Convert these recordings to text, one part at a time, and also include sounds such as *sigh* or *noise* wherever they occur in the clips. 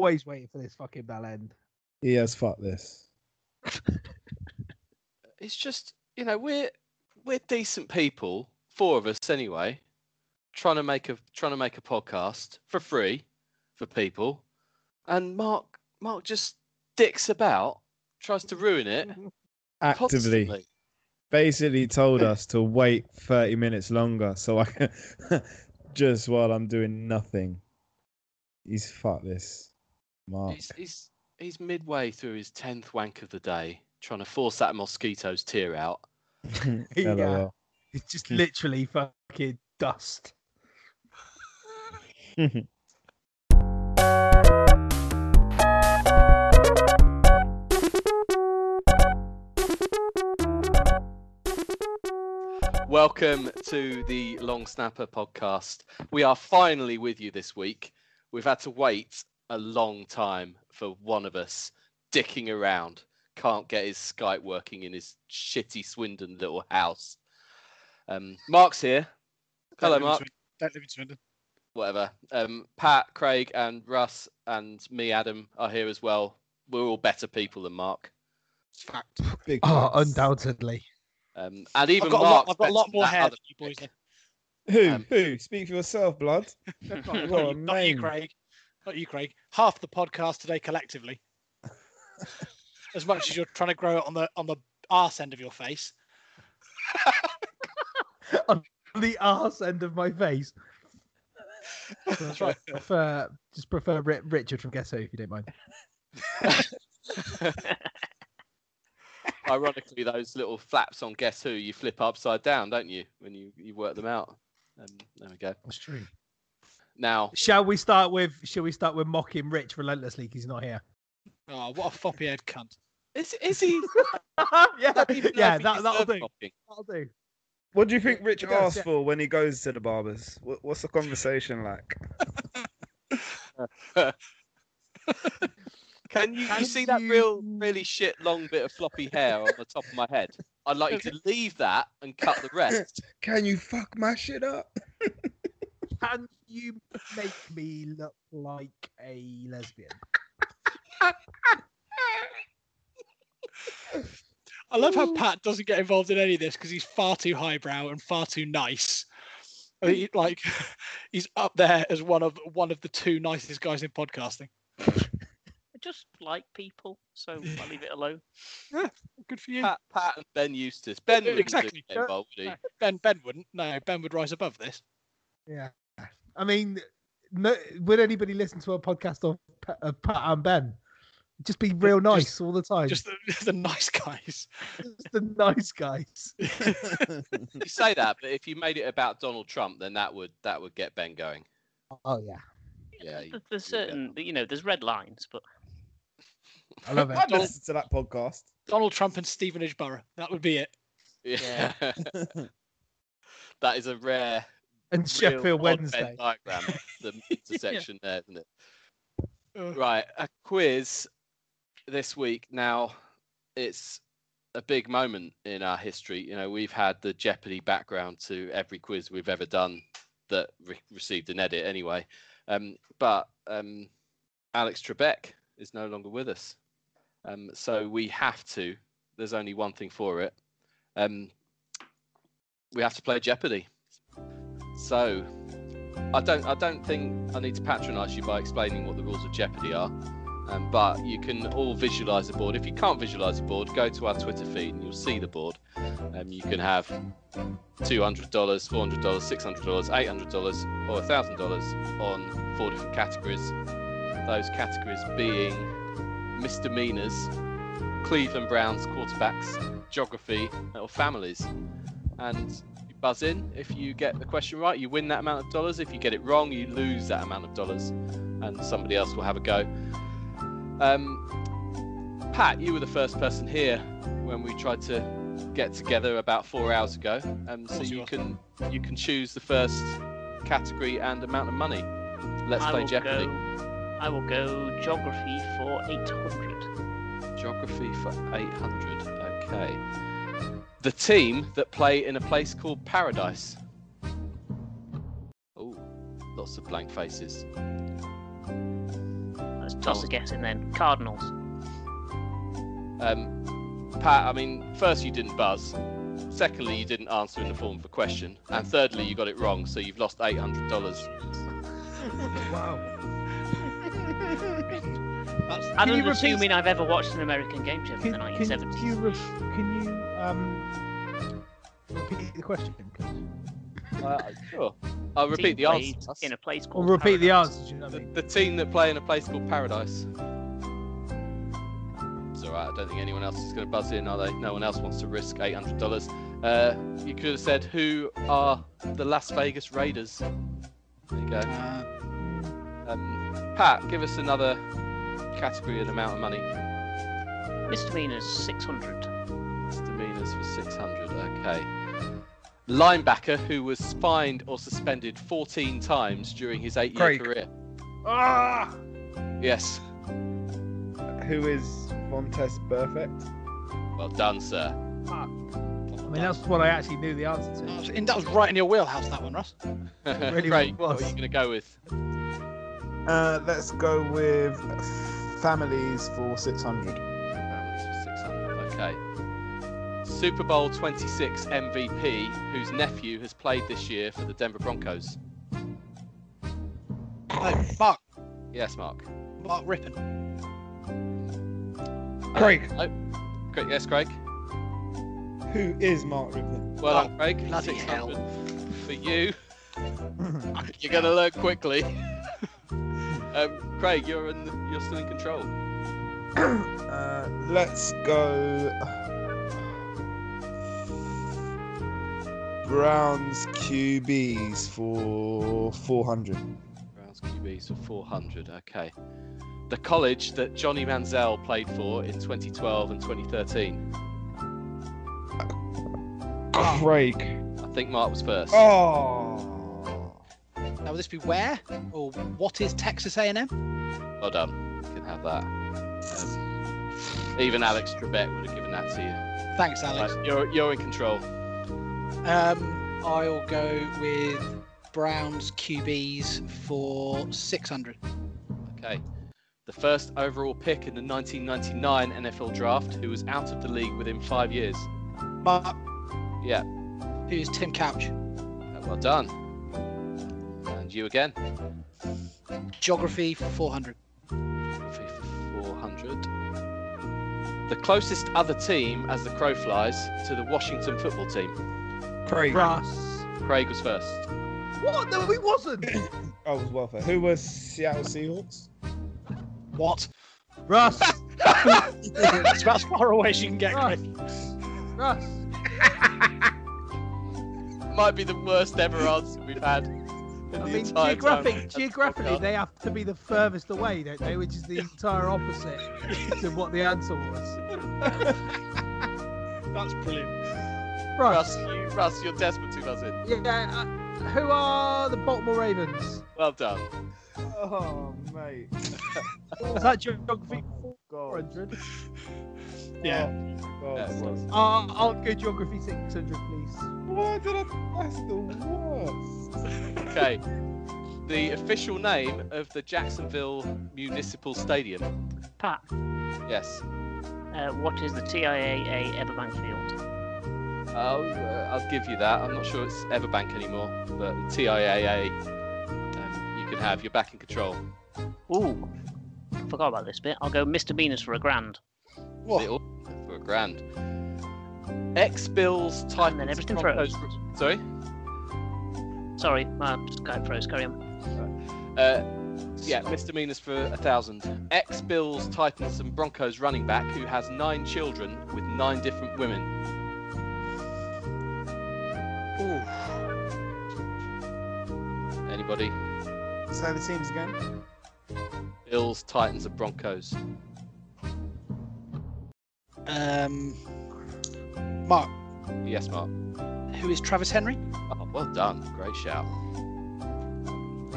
always waiting for this fucking bell end. He has fucked this. *laughs* It's just you know we're we're decent people, four of us anyway, trying to make a trying to make a podcast for free for people, and Mark Mark just dicks about, tries to ruin it *laughs* Actively, constantly. basically told *laughs* us to wait 30 minutes longer so I can just while I'm doing nothing. He's fucked this. Mark. He's, he's he's midway through his tenth wank of the day, trying to force that mosquito's tear out. *laughs* Yeah. It's just hmm. literally fucking dust. *laughs* Welcome to the Long Snapper podcast. We are finally with you this week. We've had to wait a long time for one of us dicking around. Can't get his Skype working in his shitty Swindon little house. Um, Mark's here. Hello, Don't Mark. Don't live in Swindon. Whatever. Um, Pat, Craig, and Russ, and me, Adam, are here as well. We're all better people than Mark. It's fact. Big Oh, facts. undoubtedly. Um, and even I've got, a lot, I've got a lot more hair than you boys. Who? Um, Who? Speak for yourself, blood. *laughs* not, you, not you. Craig. Not you, Craig. Half the podcast today collectively. *laughs* as much as you're trying to grow it on the on the arse end of your face. *laughs* On the arse end of my face. That's right. Prefer, just prefer Ri- Richard from Guess Who, if you don't mind. *laughs* Ironically, those little flaps on Guess Who you flip upside down, don't you, when you, you work them out? Um, there we go. That's true. Now, Shall we start with? Shall we start with mocking Rich relentlessly because he's not here? Oh, what a floppy head cunt. is, is he? *laughs* yeah, don't even know yeah, that, that'll do. mocking. That'll do. What do you think Rich does, asks yeah. for when he goes to the barbers? What, what's the conversation like? *laughs* Can you, you Can see that real, really shit long bit of floppy hair on the top of my head? I'd like you to leave that and cut the rest. *laughs* Can you fuck my shit up? Can you make me look like a lesbian? I love how Pat doesn't get involved in any of this because he's far too highbrow and far too nice. I mean, like *laughs* he's up there as one of one of the two nicest guys in podcasting. I just like people, so I leave it alone. Good for you. Pat, Pat and Ben Eustace. Ben wouldn't Exactly. involved. No, Ben Ben wouldn't. No, Ben would rise above this. Yeah. I mean, no, would anybody listen to a podcast of, of Pat and Ben? Just be real nice all the time. Just the, *laughs* the nice guys. Just the nice guys. *laughs* You say that, but if you made it about Donald Trump, then that would that would get Ben going. Oh yeah, Yeah, you- There's you get certain, you know, there's red lines, but *laughs* I love it. I'd listen to that podcast. Donald Trump and Stevenage Borough. That would be it. Yeah. that is a rare And Sheffield Wednesday. diagram, *laughs* the intersection there, isn't it? Ugh. Right, a quiz this week. Now, it's a big moment in our history. You know, we've had the Jeopardy background to every quiz we've ever done that re- received an edit anyway. Um, but um, Alex Trebek is no longer with us. Um, so we have to, there's only one thing for it. Um, we have to play Jeopardy. So I don't I don't think I need to patronise you by explaining what the rules of Jeopardy are. Um, but you can all visualise the board. If you can't visualise the board, go to our Twitter feed and you'll see the board. Um, you can have two hundred dollars, four hundred dollars, six hundred dollars, eight hundred dollars, or thousand dollars on four different categories. Those categories being misdemeanors, Cleveland Browns quarterbacks, geography, or families. And buzz in if you get the question right, you win that amount of dollars. If you get it wrong, you lose that amount of dollars, and somebody else will have a go. Um, Pat, you were the first person here when we tried to get together about four hours ago, um, so you can you can choose the first category and amount of money. Let's I play Jeopardy. go. I will go geography for 800. Geography for 800. Okay. The team that play in a place called Paradise. Oh, lots of blank faces. That's Toss a guess in then. Cardinals. Um, Pat, I mean, first you didn't buzz. Secondly, you didn't answer in the form of a question, and thirdly, you got it wrong, so you've lost eight hundred dollars. *laughs* Wow. *laughs* That's, I Can don't you repeat- assuming I've ever watched an American game show from the 1970s. can you re- can you um repeat the question, please? Uh, sure. I'll repeat the answer. In a place Or called repeat the Paradise. answers. You know what I The, mean? the team that play in a place called Paradise. It's alright. I don't think anyone else is going to buzz in, are they? No one else wants to risk eight hundred dollars. Uh, you could have said, "Who are the Las Vegas Raiders?" There you go. uh, Um, Pat, give us another category and amount of money. Misdemeanors 600. Misdemeanors for 600. Okay. Linebacker who was fined or suspended 14 times during his eight year Craig. career. Ah! Yes. Who is Vontaze Perfect? Well done, sir. I mean, that's what I actually knew the answer that to. was, that was right in your wheelhouse, that one, Russ. *laughs* really Craig, what was. are you going to go with? Uh, let's go with families for 600. Families for 600. Okay. Super Bowl 26 MVP, whose nephew has played this year for the Denver Broncos. No, Mark. Yes, Mark. Mark Rypien. Craig. Uh, no. Craig, yes, Craig. Who is Mark Rypien? Well Oh, done, Craig. bloody 600 for you. *laughs* You're going to learn quickly. Um, Craig, you're in. The, you're still in control. *coughs* uh, let's go. Browns QBs for 400. Browns QBs for 400. Okay. The college that Johnny Manziel played for in 2012 and 2013. Craig. I think Mark was first. Oh. Now, will this be where? Or what is Texas A&M? Well done. You can have that. Um, even Alex Trebek would have given that to you. Thanks, Alex. Right, you're you're in control. Um, I'll go with Browns QBs for 600. Okay. The first overall pick in the 1999 NFL draft, who was out of the league within five years. Mark, Yeah. who's Tim Couch? Well done. And you again. Geography for 400. Geography for 400. The closest other team, as the crow flies, to the Washington football team. Craig. Russ. Craig was first. What? No, he wasn't. *coughs* Oh, it was welfare. Who was Seattle Seahawks? What? Russ. *laughs* That's about as far away as you can get, Russ. Craig. Russ. Might be the worst ever answer we've had. In I mean, entire geographic, time. geographically, they have to be the furthest away, don't they? Which is the entire opposite to what the answer was. *laughs* That's brilliant. Russ. Russ, you, Russ, you're desperate to buzz in. Yeah. Uh, who are the Baltimore Ravens? Well done. Oh, mate. *laughs* Is that geography God. 400? Yeah. God. Yeah. Uh, I'll go geography 600, please. Why did I? That's the worst. *laughs* Okay. The official name of the Jacksonville Municipal Stadium. Pat, Yes. uh, what is the TIAA Everbank Field? I'll, uh, I'll give you that. I'm not sure it's Everbank anymore, but TIAA um, you can have. You're back in control. Ooh, I forgot about this bit. I'll go misdemeanors for a grand. Whoa. Little for a grand. X Bills Titans. then everything Broncos- Sorry. Sorry, my Skype froze. Carry on. Uh, yeah, misdemeanors for a thousand. Ex Bills, Titans, and Broncos running back who has nine children with nine different women. Ooh. Anybody? Say the teams again. Bills, Titans, and Broncos. Um, Mark, Yes, Mark. who is Travis Henry? Oh, well done. Great shout.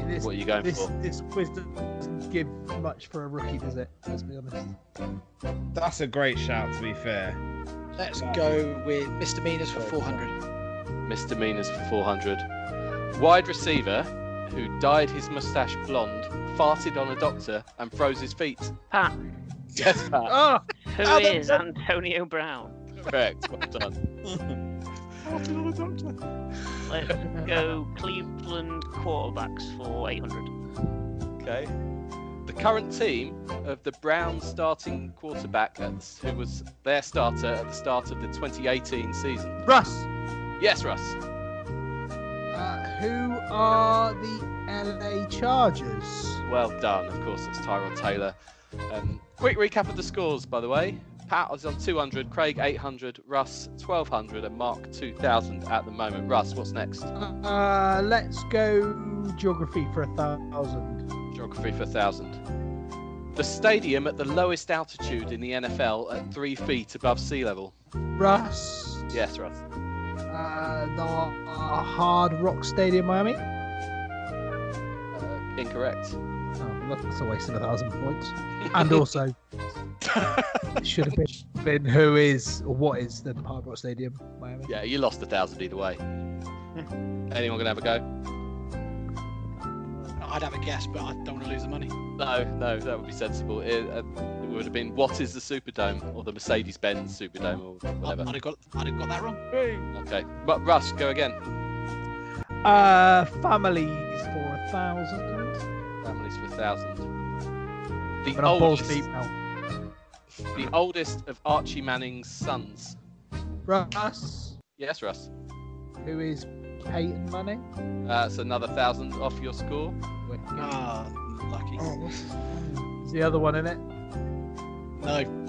This, What are you going this, for? this quiz doesn't give much for a rookie, does it? Let's be honest. That's a great shout, to be fair. Let's go with misdemeanors for 400. Misdemeanors for 400. Wide receiver who dyed his mustache blonde, farted on a doctor, and froze his feet? Pat, Yes, Pat. *laughs* Oh, who Oh, is that's- Antonio Brown? Correct. Well done. Let's go Cleveland quarterbacks for 800. Okay. The current team of the Browns starting quarterback, who was their starter at the start of the 2018 season. Russ. Yes, Russ. Uh, who are the LA Chargers? Well done. Of course, it's Tyrod Taylor. Um, quick recap of the scores, by the way. Pat is on 200, Craig 800, Russ 1200, and Mark 2000 at the moment. Russ, what's next? Uh, let's go geography for a thousand. Geography for a 1000. The stadium at the lowest altitude in the NFL at three feet above sea level. Russ. Yes, Russ. Uh, the uh, Hard Rock Stadium, Miami. Uh, incorrect. That's a waste of a thousand points. And also, it should have been, been who is or what is the Hard Rock Stadium, Miami. Yeah, you lost a thousand either way. Anyone gonna have a go? I'd have a guess, but I don't want to lose the money. No, no, that would be sensible. It, uh, it would have been what is the Superdome or the Mercedes-Benz Superdome or whatever. I'd have got, I'd have got that wrong. Okay, but Russ, go again. Uh, families for a thousand. Families for a thousand. The But I'm oldest, deep now. the oldest of Archie Manning's sons. Russ, Yes, Russ. who is Peyton Manning. Uh, another thousand off your score. Ah, lucky. Is the other one in it? No.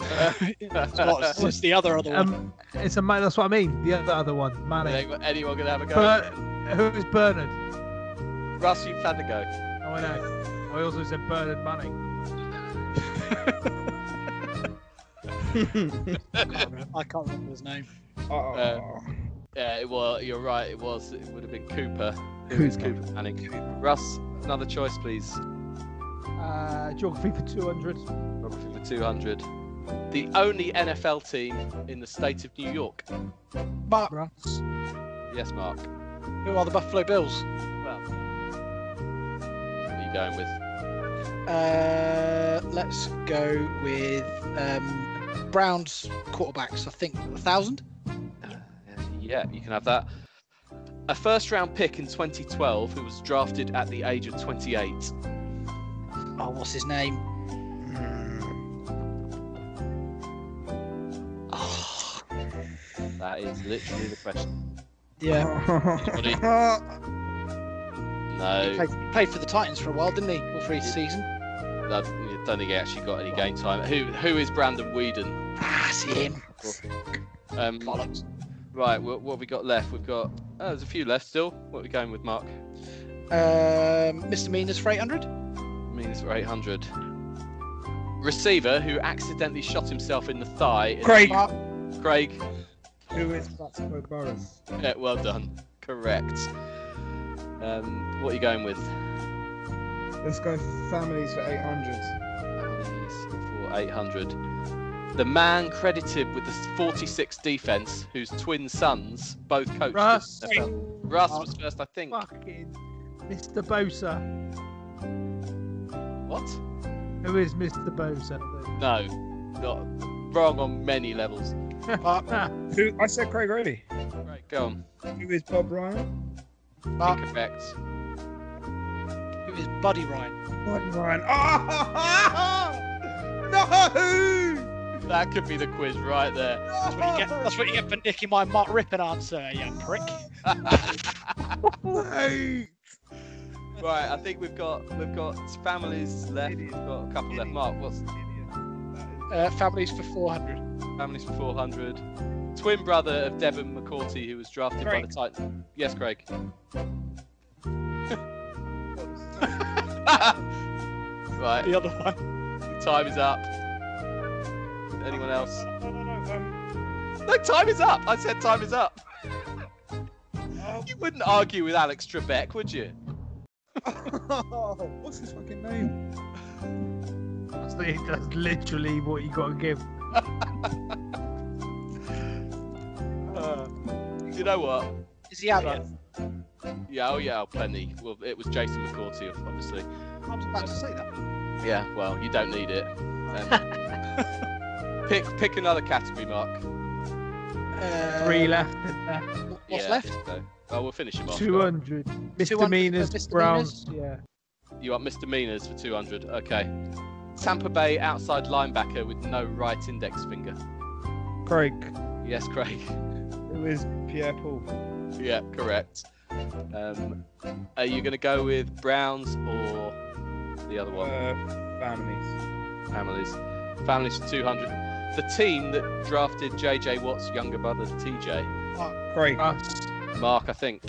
*laughs* it's, not, it's just the other other one. Um, it's a man. That's what I mean. The other other one, Manning. anyone, anyone gonna have a go? But who is Bernard? Russ, you've had to go. Oh, I know. I also said Bernard Manning. I, can't remember, I can't remember his name. Uh, Yeah, it was. You're right. It was. It would have been Cooper. Who is Cooper. Cooper Manning? Russ, another choice, please. Uh, geography for 200. Geography for 200. The only NFL team in the state of New York. Mark, Russ. Yes, Mark. who are the Buffalo Bills? Well, what are you going with? Uh, let's go with um, Browns quarterbacks. I think a thousand. Yeah, you can have that. A first round pick in 2012 who was drafted at the age of 28. Oh, what's his name? Oh, That is literally the question. yeah. *laughs* Anybody? He No, played, he played for the Titans for a while, didn't he? All for each season. I don't think he actually got any game time. Who who is Brandon Weeden? Ah, see him. Um, Bollocks. right, what, what have we got left? We've got oh, there's a few left still. What are we going with, Mark? Um, misdemeanors for 800. Means for 800. Receiver who accidentally shot himself in the thigh. in- Craig. Mark, Craig. Who is Plaxico Burress? Yeah, well done. Correct. Um, what are you going with? Let's go families for 800. Families for 800. The man credited with the 46 defense, whose twin sons both coached. Russ. the NFL. Russ was first, I think. Fucking Mr. Bosa. What? Who is Mr. Bosa? No, not wrong on many levels. Mark, *laughs* Who? I said Craig already. Right, go on. Who is Bob Ryan? Mark, Incorrect. who is Buddy Ryan? Bob Ryan. Oh! *laughs* No! That could be the quiz right there. That's what you get. That's what you get for nicking my Mark Rypien answer, you prick. *laughs* Wait. Right, I think we've got we've got families left. We've got a couple left. Mark, what's Uh, families for 400. families for 400? Twin brother of Devin McCourty, who was drafted by the Titans. Yes, Craig. *laughs* right, The other one. time is up. Anyone else? No, no, no. Um, No, time is up. I said time is up. oh, You wouldn't argue with Alex Trebek, would you? *laughs* what's his fucking name? That's, li- that's literally what you got to give. *laughs* Uh, do you know what? Is he out yet? Yeah, oh yeah, plenty. Well, it was Jason McCourty, obviously. I was about to say that. Yeah, well, you don't need it. Um, *laughs* pick pick another category, Mark. Uh, Three left. What's Yeah, left? So, oh, we'll finish him off. 200. 200 Misdemeanors, for Browns. Yeah. You want misdemeanors for 200? Okay. Tampa Bay outside linebacker with no right index finger. Craig, Yes, Craig. Who is Pierre Paul? Yeah, correct. Um, are you going to go with Browns or the other one? Uh, families. Families. Families for 200. The team that drafted JJ Watt's younger brother, TJ. Craig, Us. Mark, I think.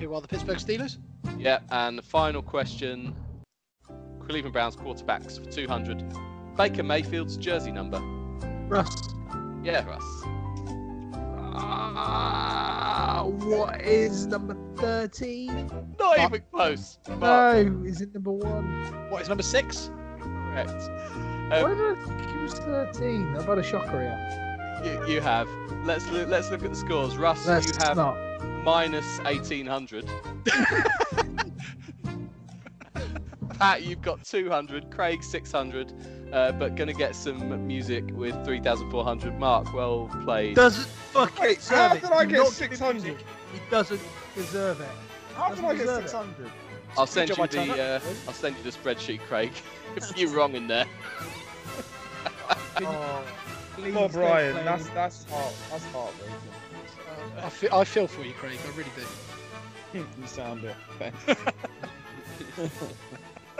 Who are the Pittsburgh Steelers? Yeah, and the final question Cleveland Browns quarterbacks for 200. Baker Mayfield's jersey number. Russ. Yeah, Russ. Ah, what is number 13? Not even close. Mark, No, is it number one? What is number six? correct. Why Um, did I think it was 13? I've had a shocker here. you, you have. Let's look, let's look at the scores. Russ, Let's you have not. minus 1800. *laughs* Pat, you've got 200. Craig, 600. Uh, but going to get some music with 3,400. Mark, well played. Doesn't fucking Wait, deserve how it. did I get not give him 600? music. He doesn't deserve it. how did I get 600? I'll send you the uh, I'll send you the spreadsheet, Craig. *laughs* if you're wrong in there. *laughs* Oh, please Bob Ryan, that's him. that's heart, that's heartbreaking. I feel, I feel for you, Craig. I really do. *laughs* you sound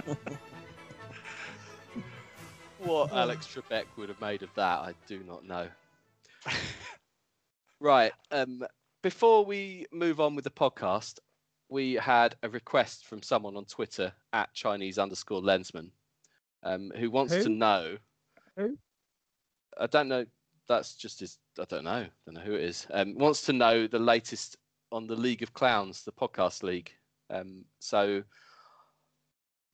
it. What *laughs* Alex Trebek would have made of that, I do not know. *laughs* right. Um, before we move on with the podcast, we had a request from someone on Twitter at Chinese underscore lensman um, who wants to know. Who? I don't know. That's just his. I don't know. I don't know who it is. Um, wants to know the latest on the League of Clowns, the podcast league. Um, so,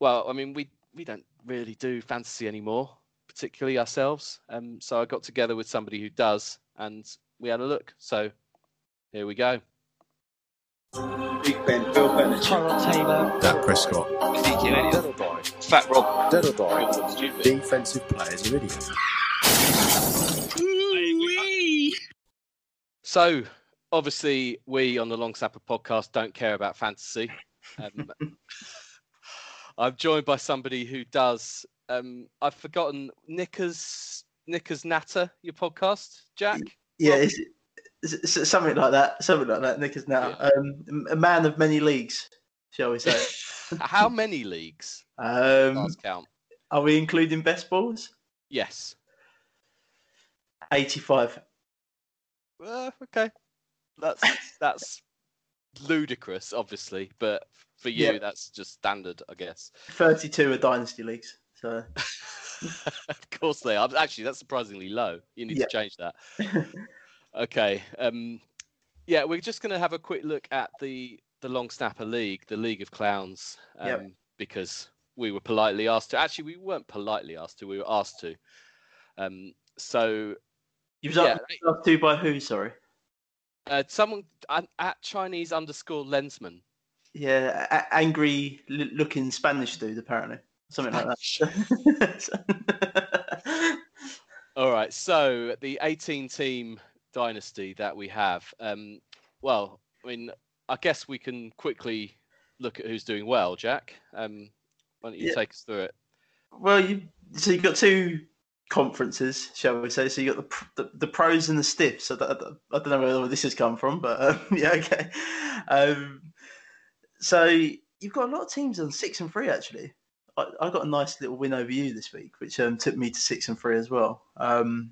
well, I mean, we we don't really do fantasy anymore, particularly ourselves. Um, so I got together with somebody who does, and we had a look. So here we go. Big Ben, Bill Bennett, Tyrod Taylor. Dak Prescott. Ezekiel Elliott, Fat Rob, Dead or die. Defensive players are idiots. So obviously, we on the Long Snapper podcast don't care about fantasy. Um, *laughs* I'm joined by somebody who does. Um, I've forgotten Nickers Nickers Natter, your podcast, Jack. Yeah, it's, it's, it's something like that. Something like that. Nickers is now um, a man of many leagues, shall we say? *laughs* How many leagues? um, Last count. are we including best balls? Yes. Eighty-five. Uh, okay. That's that's ludicrous, obviously, but for you, Yeah. that's just standard, I guess. 32 are dynasty leagues. So *laughs* of course they are. Actually, that's surprisingly low. You need Yeah. to change that. *laughs* Okay. Um, yeah, we're just going to have a quick look at the the Long Snapper League, the League of Clowns, um, Yep. because we were politely asked to. Actually, we weren't politely asked to. We were asked to. Um, so you was Yeah, up to by who? Sorry. uh, someone at, at Chinese underscore lensman. Yeah, a- angry l- looking Spanish dude apparently. Something like that. *laughs* *laughs* All right. So the 18 team dynasty that we have. Um, well, I mean, I guess we can quickly look at who's doing well, Jack. Um, why don't you Yeah. take us through it? Well, you so you've got two conferences, shall we say? So you got the the, the pros and the stiffs. I, don't- I don't know where this has come from, but um, *laughs* yeah, okay. Um, so you've got a lot of teams on six and three actually. I, I got a nice little win over you this week, which um, took me to six and three as well. Um,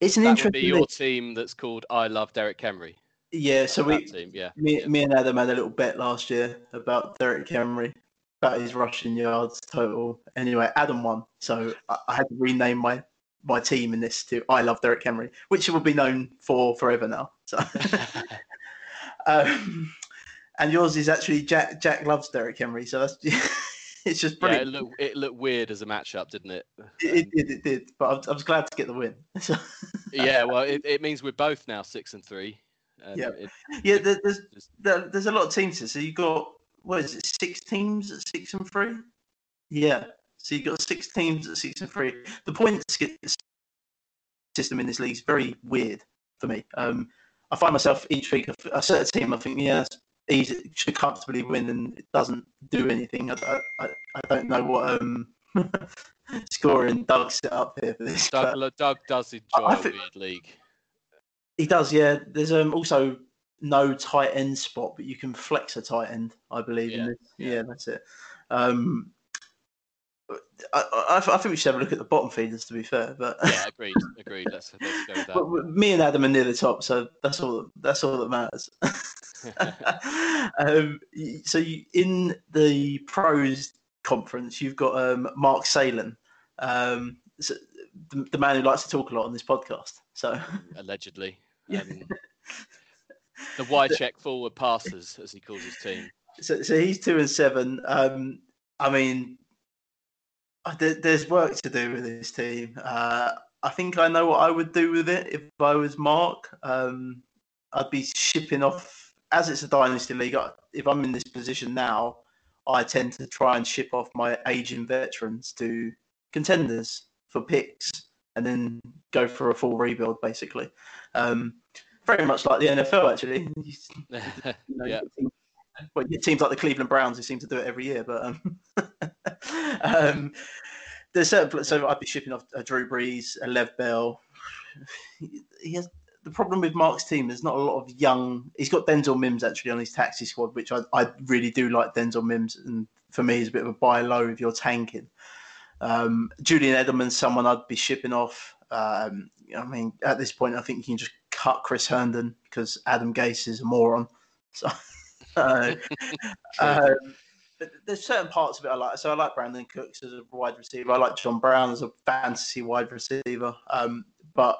it's an That would be interesting. your league. team that's called I Love Derek Henry. Yeah, so we team, yeah. me, yeah. me and Adam had a little bet last year about Derek Henry, about his rushing yards total. Anyway, Adam won, so I, I had to rename my my team in this to I love Derek Henry, which will be known for forever now. So, *laughs* *laughs* um, and yours is actually Jack Jack loves Derek Henry, so that's *laughs* it's just Yeah, it brilliant. looked it looked weird as a matchup, didn't it? it, it did, it did, but I was, glad to get the win. *laughs* Yeah, well, it, it means we're both now six and three. Um, Yeah. it- Yeah, there's there, there's a lot of teams here. So you got what is it? Six teams at six and three. Yeah. So you've got six teams at six and three. The points get- system in this league is very weird for me. Um, I find myself each week I set a team. I think yeah, easy should comfortably win, and it doesn't do anything. I, I, I- don't know what um, *laughs* scoring Doug set up here for this. but- Doug, Doug does enjoy I think- weird league. He does, yeah. There's um also no tight end spot, but you can flex a tight end, I believe. Yeah, In this. yeah. Yeah, that's it. Um, I, I, I think we should have a look at the bottom feeders, to be fair. But, Yeah, *laughs* agreed, agreed. Let's let's go with but w- me and Adam are near the top, so that's all. That's all that matters. *laughs* *laughs* um, so you, in the pros conference, you've got um, Mark Salen, um, so the, the man who likes to talk a lot on this podcast. So Allegedly. Um, *laughs* the wide check forward passes, as he calls his team. so, so he's two and seven. Um, I mean, uh, there, there's work to do with this team. Uh, I think I know what I would do with it if I was Mark. Um, I'd be shipping off, as it's a dynasty league. I- If I'm in this position now, I tend to try and ship off my aging veterans to contenders for picks, and then go for a full rebuild, basically. Um, very much like the NFL, actually. *laughs* *laughs* You know, Yeah. well, get teams like the Cleveland Browns who seem to do it every year, but um, *laughs* um, there's certain so I'd be shipping off a Drew Brees, a Lev Bell. *sighs* He has the problem with Mark's team. There's not a lot of young. He's got Denzel Mims actually on his taxi squad, which I, I really do like Denzel Mims, and for me, he's a bit of a buy low if you're tanking. Um, Julian Edelman's someone I'd be shipping off. Um, I mean, at this point, I think you can just cut Chris Herndon because Adam Gase is a moron. *laughs* So, uh, *laughs* um, but there's certain parts of it I like. So I like Brandin Cooks as a wide receiver. I like John Brown as a fantasy wide receiver. Um, but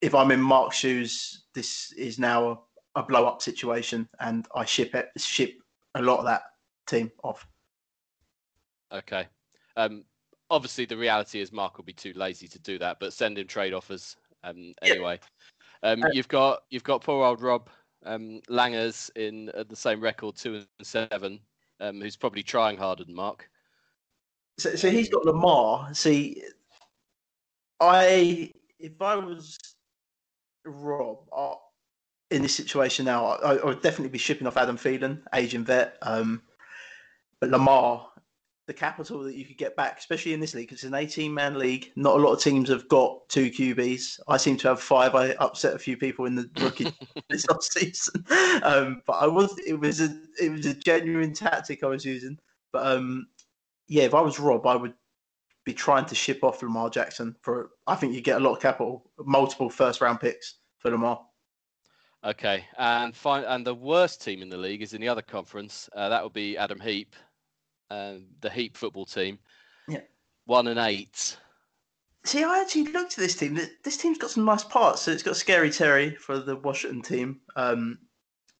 if I'm in Mark's shoes, this is now a, a blow up situation, and I ship it, ship a lot of that team off. Okay. Um, obviously, the reality is Mark will be too lazy to do that, but send him trade offers um, Yeah. anyway. Um, Uh, you've got you've got poor old Rob um, Langers in at the same record, two and seven, um, who's probably trying harder than Mark. So, so he's got Lamar. See, I if I was Rob I, in this situation now, I, I would definitely be shipping off Adam Thielen, aging vet. Um, but Lamar, the capital that you could get back, especially in this league, it's an 18-man league. Not a lot of teams have got two QBs. I seem to have five. I upset a few people in the rookie *laughs* this off season. Um, but I was it was a it was a genuine tactic I was using. But um, yeah, if I was Rob, I would be trying to ship off Lamar Jackson for. I think you get a lot of capital, multiple first round picks for Lamar. Okay, and fine, and the worst team in the league is in the other conference. Uh, that would be Adam Heap, um, the Heap football team. Yeah. One and eight. See, I actually looked at this team. This team's got some nice parts. So it's got Scary Terry for the Washington team, um,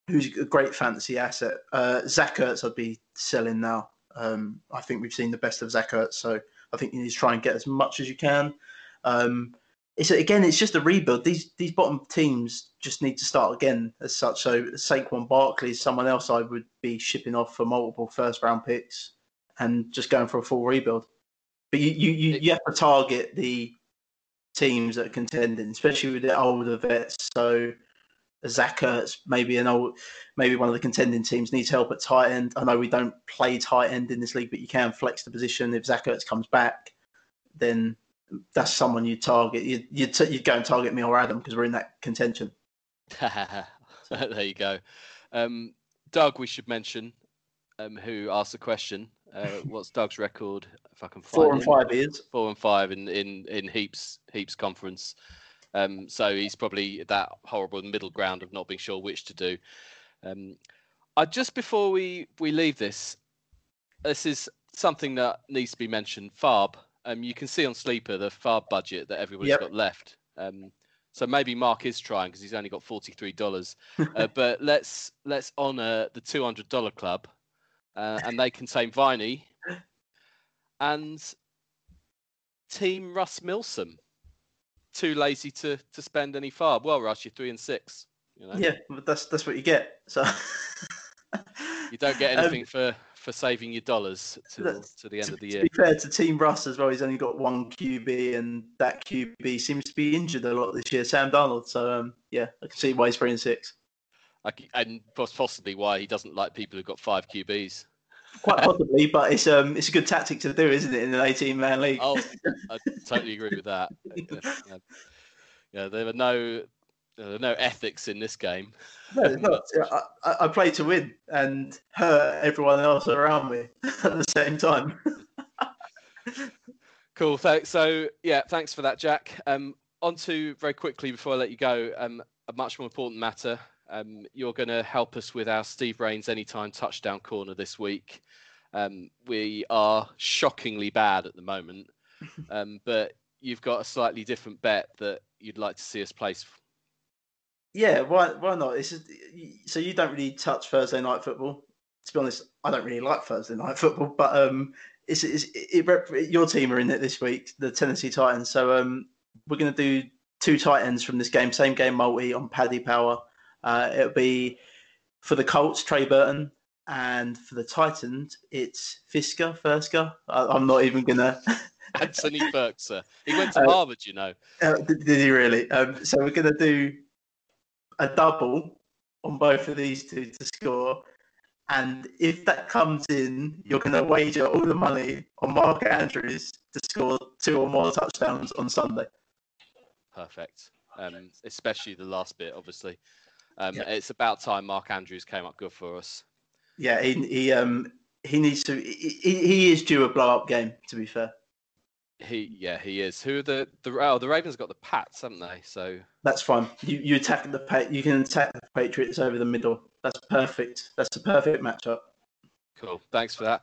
who's a great fantasy asset. Uh, Zach Ertz, I'd be selling now. Um, I think we've seen the best of Zach Ertz, so I think you need to try and get as much as you can. Um, it's again, it's just a rebuild. These these bottom teams just need to start again as such. So Saquon Barkley is someone else I would be shipping off for multiple first round picks and just going for a full rebuild. But you you, you, you have to target the teams that are contending, especially with the older vets. So Zach Ertz, maybe an old, maybe one of the contending teams needs help at tight end. I know we don't play tight end in this league, but you can flex the position if Zach Ertz comes back. Then that's someone you target. You you t- you'd go and target me or Adam because we're in that contention. *laughs* there you go. Um, Doug, we should mention, um, who asked the question. Uh, what's Doug's record? If I can find Four and it. five years. four and five in in in heaps heaps conference. Um, so he's probably that horrible middle ground of not being sure which to do. Um, I just before we we leave this, this is something that needs to be mentioned. FAAB. Um, you can see on Sleeper the FAAB budget that everybody's Yep. got left. Um, so maybe Mark is trying because he's only got forty three dollars. *laughs* uh, but let's let's honour the two hundred dollar club, uh, and they contain Viney *laughs* and Team Russ Milsom. Too lazy to to spend any FAAB. Well, Russ, you're three and six. You know, Yeah, but that's that's what you get. So *laughs* you don't get Um, anything for for saving your dollars That's- to the end to, of the year. to be fair to Team Russ as well, he's only got one QB, and that QB seems to be injured a lot this year, Sam Darnold. So um, yeah, I can see why he's three and six. Like, and possibly why he doesn't like people who've got five QBs. Quite possibly, but it's um it's a good tactic to do, isn't it, in an eighteen man league? Oh, I totally agree with that. Yeah, yeah, there are no there are no ethics in this game. No, not. I, I- I play to win and hurt everyone else around me *laughs* at the same time. Cool. Thanks. So yeah, thanks for that, Jack. Um, on to very quickly before I let you go. Um, a much more important matter. Um, you're going to help us with our Steve Rains anytime touchdown corner this week. Um, we are shockingly bad at the moment, *laughs* um, but you've got a slightly different bet that you'd like to see us place. Yeah, why why not? It's just, so you don't really touch Thursday night football. To be honest, I don't really like Thursday night football, but um, it's, it's it, rep, your team are in it this week, the Tennessee Titans. So um, we're going to do two Titans from this game, same game multi on Paddy Power. Uh, it'll be for the Colts, Trey Burton, and for the Titans, it's Fisker, Fersker. I, I'm not even gonna. *laughs* Anthony Firkser. He went to Uh, Harvard, you know. Uh, did, did he really? Um, so we're going to do a double on both of these two to score. And if that comes in, you're going to wager all the money on Mark Andrews to score two or more touchdowns on Sunday. Perfect. Um, especially the last bit, obviously. Um, Yeah. It's about time Mark Andrews came up good for us. Yeah, he, he um he needs to. He, he is due a blow up game. To be fair, He, yeah, he is. Who are the the oh the Ravens got the Pats, haven't they? So that's fine. You you attack the you can attack the Patriots over the middle. That's perfect. That's a perfect matchup. cool. Thanks for that.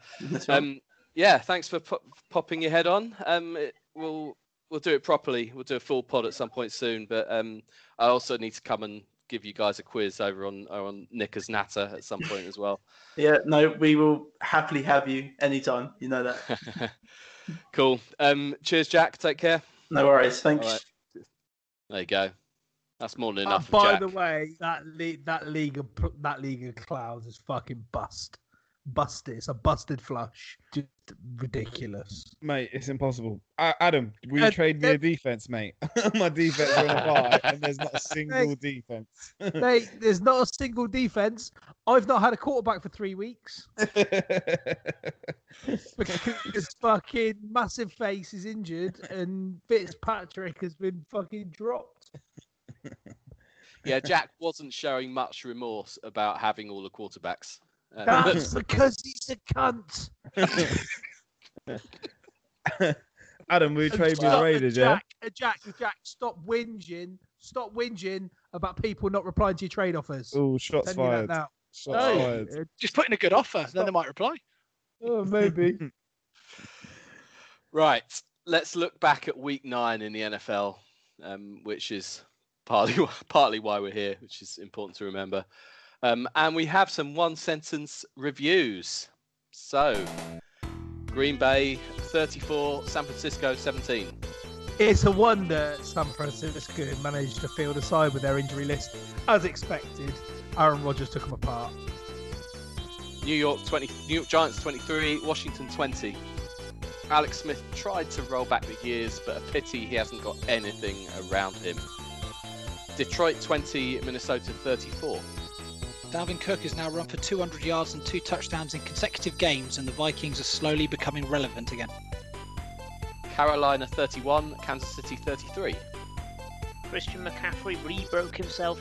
Um, yeah, thanks for pop- popping your head on. Um, it, we'll we'll do it properly. We'll do a full pod at some point soon. But um, I also need to come and give you guys a quiz over on on Knickers Natter at some point as well. *laughs* Yeah, no, we will happily have you anytime. You know that. *laughs* cool. Um, cheers, Jack. Take care. No worries. Thanks. All right. There you go. That's more than Uh, enough. of by Jack. the way, that le- that league of that league of clouds is fucking bust, busted. It's a busted flush. Just ridiculous. Mate, it's impossible. A- Adam, will you Uh, trade me uh, a defense, mate? *laughs* My defense are on a buy, and there's not a *laughs* single defense. *laughs* Mate, there's not a single defense. I've not had a quarterback for three weeks because fucking massive face is injured and Fitzpatrick has been fucking dropped. Yeah, Jack wasn't showing much remorse about having all the quarterbacks. Uh, That's *laughs* because he's a cunt. *laughs* Adam, we trade me stop- a Raiders, yeah? Jack, uh, Jack, Jack, stop whinging. Stop whinging about people not replying to your trade offers. Oh, shots Telling you that fired. now. Shots No, fired. uh, Just put in a good offer, then they might reply. oh, maybe. *laughs* Right. Let's look back at week nine in the NFL, um, which is partly partly why we're here, which is important to remember. Um, and we have some one sentence reviews. So, Green Bay 34, San Francisco 17. It's a wonder San Francisco managed to field aside with their injury list. As expected, Aaron Rodgers took them apart. New York 20, New York Giants 23, Washington 20. Alex Smith tried to roll back the years, but a pity he hasn't got anything around him. Detroit 20, Minnesota 34. Dalvin Cook has now run for 200 yards and two touchdowns in consecutive games, and the Vikings are slowly becoming relevant again. Carolina 31, Kansas City 33. Christian McCaffrey re-broke himself.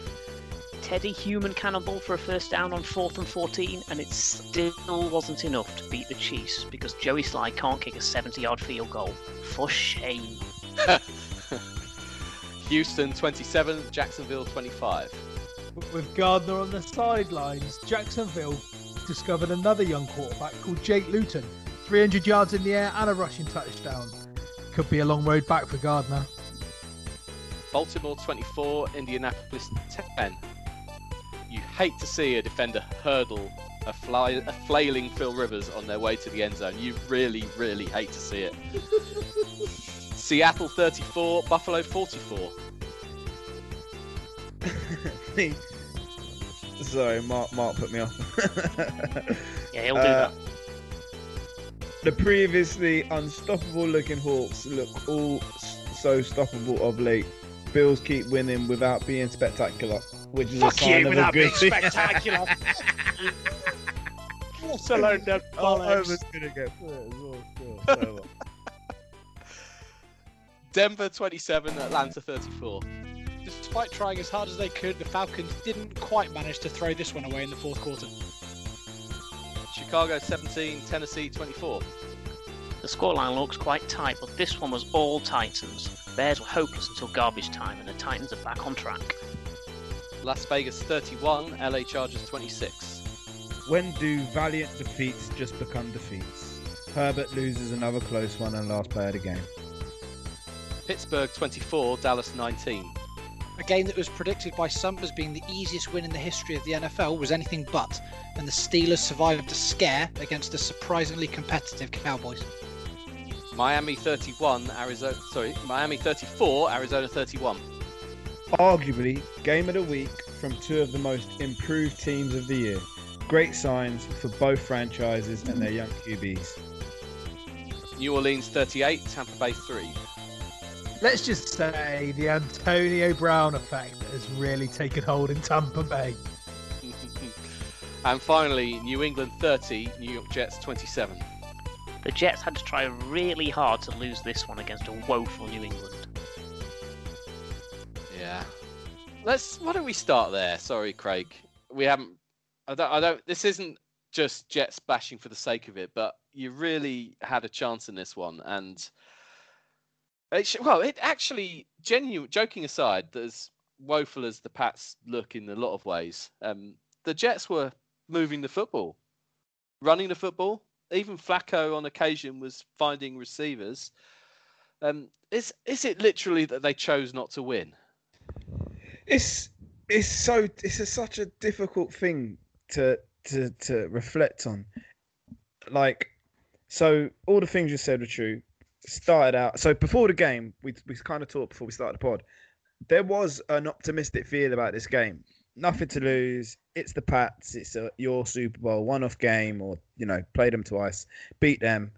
Teddy human cannonball for a first down on fourth and 14, and it still wasn't enough to beat the Chiefs because Joey Slye can't kick a 70-yard field goal. For shame. *laughs* Houston 27, Jacksonville 25. With Gardner on the sidelines, Jacksonville discovered another young quarterback called Jake Luton. 300 yards in the air and a rushing touchdown. Could be a long road back for Gardner. Baltimore 24, Indianapolis 10. You hate to see a defender hurdle a, fly, a flailing Phil Rivers on their way to the end zone. You really, really hate to see it. *laughs* Seattle 34, Buffalo 44. *laughs* the, *laughs* Sorry, Mark. Mark put me off. *laughs* Yeah, he'll do Uh, that. The previously unstoppable-looking Hawks look all so stoppable of late. Bills keep winning without being spectacular, which is a Fuck sign you of a without good being spectacular. *laughs* Let alone the Oh, I bollocks. was gonna get through it as well. still, so what? Denver 27, Atlanta 34. Despite trying as hard as they could, the Falcons didn't quite manage to throw this one away in the fourth quarter. Chicago 17, Tennessee 24. The scoreline looks quite tight, but this one was all Titans. Bears were hopeless until garbage time, and the Titans are back on track. Las Vegas 31, LA Chargers 26. When do valiant defeats just become defeats? Herbert loses another close one and last play of the game. Pittsburgh 24, Dallas 19. A game that was predicted by some as being the easiest win in the history of the NFL was anything but, and the Steelers survived a scare against the surprisingly competitive Cowboys. Miami 31, Arizona. Sorry, Miami 34, Arizona 31. Arguably, game of the week from two of the most improved teams of the year. Great signs for both franchises and their young QBs. New Orleans 38, Tampa Bay 3. Let's just say the Antonio Brown effect has really taken hold in Tampa Bay. *laughs* and finally, New England 30, New York Jets 27. The Jets had to try really hard to lose this one against a woeful New England. Yeah. Let's. Why don't we start there? Sorry, Craig. We haven't. I don't. I don't. This isn't just Jets bashing for the sake of it, but you really had a chance in this one, and it, sh- well, it actually, genuine. Joking aside, as woeful as the Pats look in a lot of ways, um, the Jets were moving the football, running the football. Even Flacco on occasion was finding receivers. Um, is is it literally that they chose not to win? It's it's so it's a, such a difficult thing to to to reflect on. Like, so all the things you said were true. Started out so before the game, we we kind of talked before we started the pod. There was an optimistic feel about this game. Nothing to lose. It's the Pats. It's a, your Super Bowl one-off game, or you know, play them twice, beat them,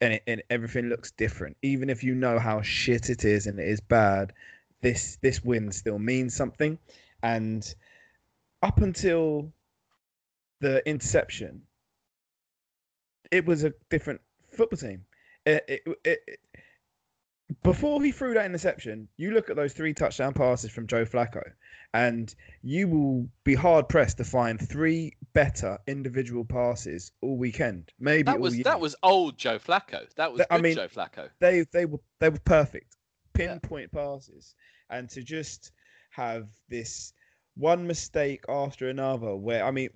and, it, and everything looks different. Even if you know how shit it is and it is bad, this this win still means something. And up until the interception, it was a different football team. It, it, it, it- before he threw that interception, you look at those three touchdown passes from Joe Flacco, and you will be hard pressed to find three better individual passes all weekend. Maybe That was that was old Joe Flacco. That was I good mean- Joe Flacco. they they were they were perfect Yeah. pinpoint passes and to just have this one mistake after another where i mean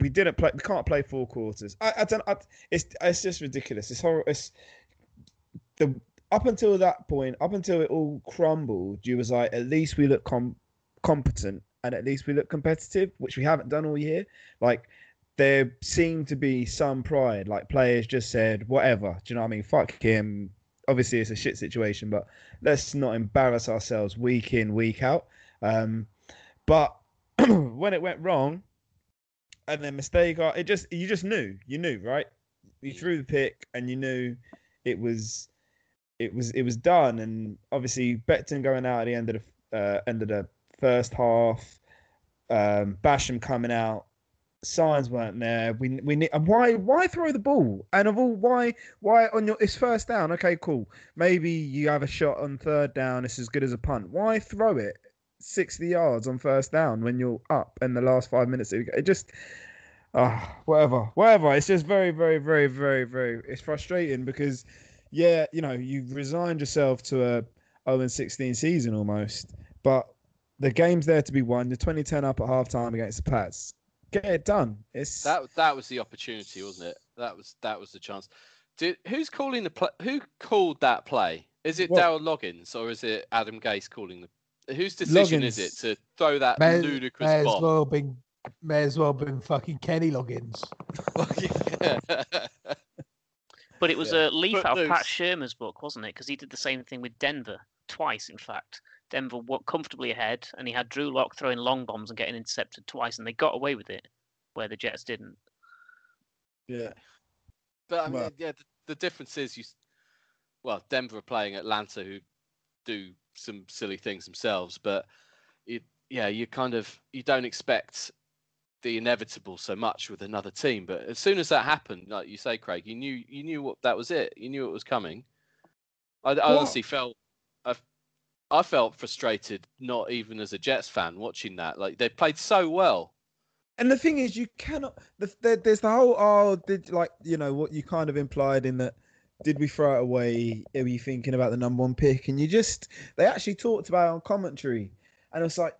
we didn't play we can't play four quarters i, I don't I, it's it's just ridiculous it's horrible it's the up until that point up until it all crumbled you was like at least we look com- competent and at least we look competitive which we haven't done all year like there seemed to be some pride. Like players just said, whatever. Do you know what I mean? Fuck him. Obviously, it's a shit situation, but let's not embarrass ourselves week in, week out. Um, but *clears throat* when it went wrong, and then mistake, it just you just knew, you knew, right? You threw the pick, and you knew it was, it was, it was done. And obviously, Becton going out at the end of the uh, end of the first half, um, Basham coming out signs weren't there. We we need why why throw the ball? And of all why why on your it's first down? Okay, cool. Maybe you have a shot on third down. It's as good as a punt. Why throw it sixty yards on first down when you're up in the last five minutes? It just ah whatever whatever. It's just very very very very very. It's frustrating because yeah you know you've resigned yourself to a 0 and 16 season almost, but the game's there to be won. You're 2010 up at halftime against the Pats get it done. It's That that was the opportunity, wasn't it? That was that was the chance. Did who's calling the play? Who called that play? Is it? Dowell Loggains or is it Adam Gase calling the? Whose decision is it to throw that May, ludicrous may as well been may as well have been fucking Kenny Loggins. *laughs* But it was Yeah. a leaf out of Footloose. Pat Shurmur's book, wasn't it? Because he did the same thing with Denver twice, in fact. Denver walked comfortably ahead, and he had Drew Lock throwing long bombs and getting intercepted twice, and they got away with it, where the Jets didn't. Yeah. But I mean, Well- yeah, the, the difference is you. s- Well, Denver are playing Atlanta, who do some silly things themselves, but it, yeah, you kind of you don't expect the inevitable so much with another team. But as soon as that happened, like you say, Craig, you knew you knew what that was it. You knew it was coming. I, I honestly felt. I, I felt frustrated, not even as a Jets fan, watching that. Like they played so well. And the thing is, you cannot. The, there, there's the whole oh, did like you know what you kind of implied in that. Did we throw it away? Are you thinking about the number one pick? And you just they actually talked about on commentary, and it's like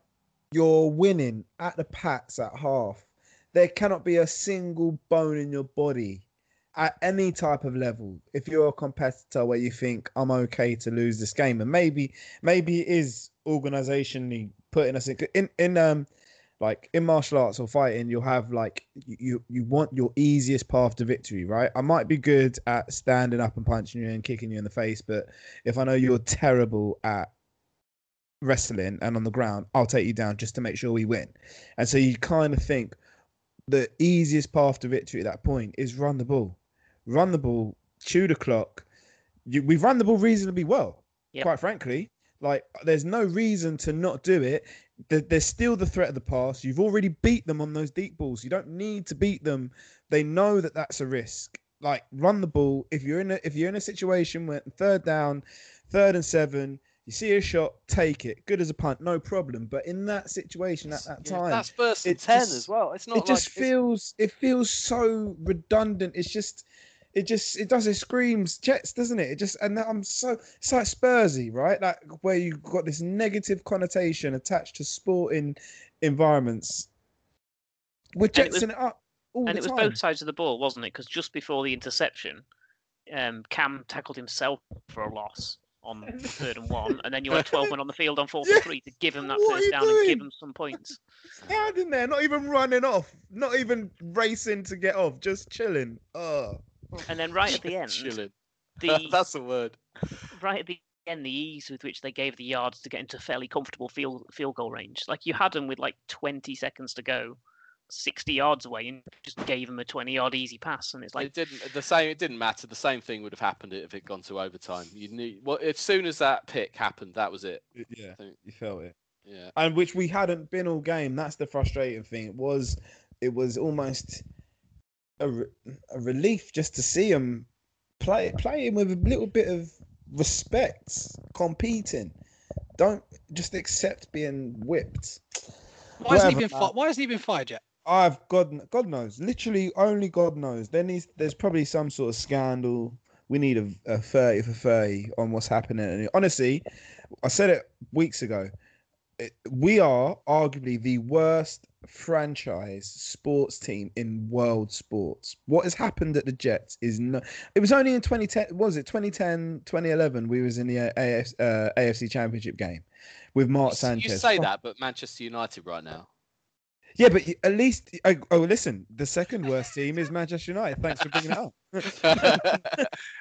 you're winning at the Pats at half. There cannot be a single bone in your body at any type of level if you're a competitor where you think I'm okay to lose this game, and maybe maybe it is organizationally putting us in in in um like in martial arts or fighting you'll have like you you want your easiest path to victory right i might be good at standing up and punching you and kicking you in the face but if i know you're terrible at wrestling and on the ground i'll take you down just to make sure we win and so you kind of think the easiest path to victory at that point is run the ball run the ball chew the clock you, we've run the ball reasonably well Yep. quite frankly like there's no reason to not do it there- there's still the threat of the pass. You've already beat them on those deep balls. You don't need to beat them. They know that that's a risk. Like run the ball. If you're in a if you're in a situation where third down, third and seven, you see a shot, take it. Good as a punt, no problem. But in that situation at that Yeah, time, that's first and ten just- as well. It's not it just like it's- feels it feels so redundant. It's just it just it does it screams Jets, doesn't it? It just and I'm so it's like Spursy, right? Like where you've got this negative connotation attached to sporting environments. We're And it was- Jetsing it up all and it was time. both sides of the ball, wasn't it? Because just before the interception, um, Cam tackled himself for a loss on *laughs* third and one, and then you had 12 men on the field on fourth Yeah, and three to give them that what first you down and give them some points. Standing there, not even running off, not even racing to get off, just chilling. Oh, And then right at the end, Chilling. the *laughs* That's the word. right at the end, the ease with which they gave the yards to get into fairly comfortable field field goal range. Like you had them with like 20 seconds to go, 60 yards away, and just gave him a 20 yard easy pass, and it's like it didn't the same. It didn't matter. The same thing would have happened if it gone to overtime. You knew. Well, as soon as that pick happened, that was it. yeah, I think- you felt it. Yeah. and which we hadn't been all game. That's the frustrating thing. It was, it was almost a, re- a relief just to see him play playing with a little bit of respect, competing. Don't just accept being whipped. Why hasn't he been? man. Fi- why hasn't he been fired yet? I've God God knows, literally only God knows. There needs there's probably some sort of scandal. We need a, a thirty for thirty on what's happening. And honestly, I said it weeks ago. It, we are arguably the worst franchise sports team in world sports. What has happened at the Jets is no. It was only in 2010. Was it 2010, 2011? We was in the uh, AF, uh, AFC Championship game with Mark Sanchez. You say that, but Manchester United right now. Yeah, but at least oh, oh, listen, the second worst team is Manchester United. Thanks for bringing *laughs* it up.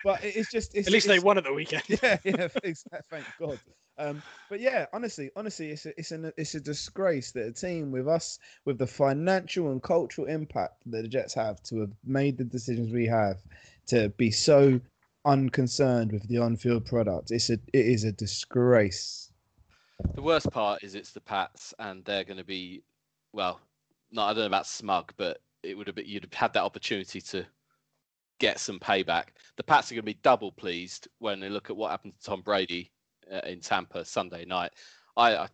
but it's just it's, At least they it's- won at the weekend. Yeah, yeah, *laughs* thanks, thank God. Um, but yeah, honestly, honestly, it's a, it's an it's a disgrace that a team with us with the financial and cultural impact that the Jets have to have made the decisions we have to be so unconcerned with the on-field product. It's a it is a disgrace. The worst part is it's the Pats, and they're going to be, well, no, I don't know about smug, but it would have been you'd have had that opportunity to get some payback. The Pats are going to be double pleased when they look at what happened to Tom Brady uh, in Tampa Sunday night. I, I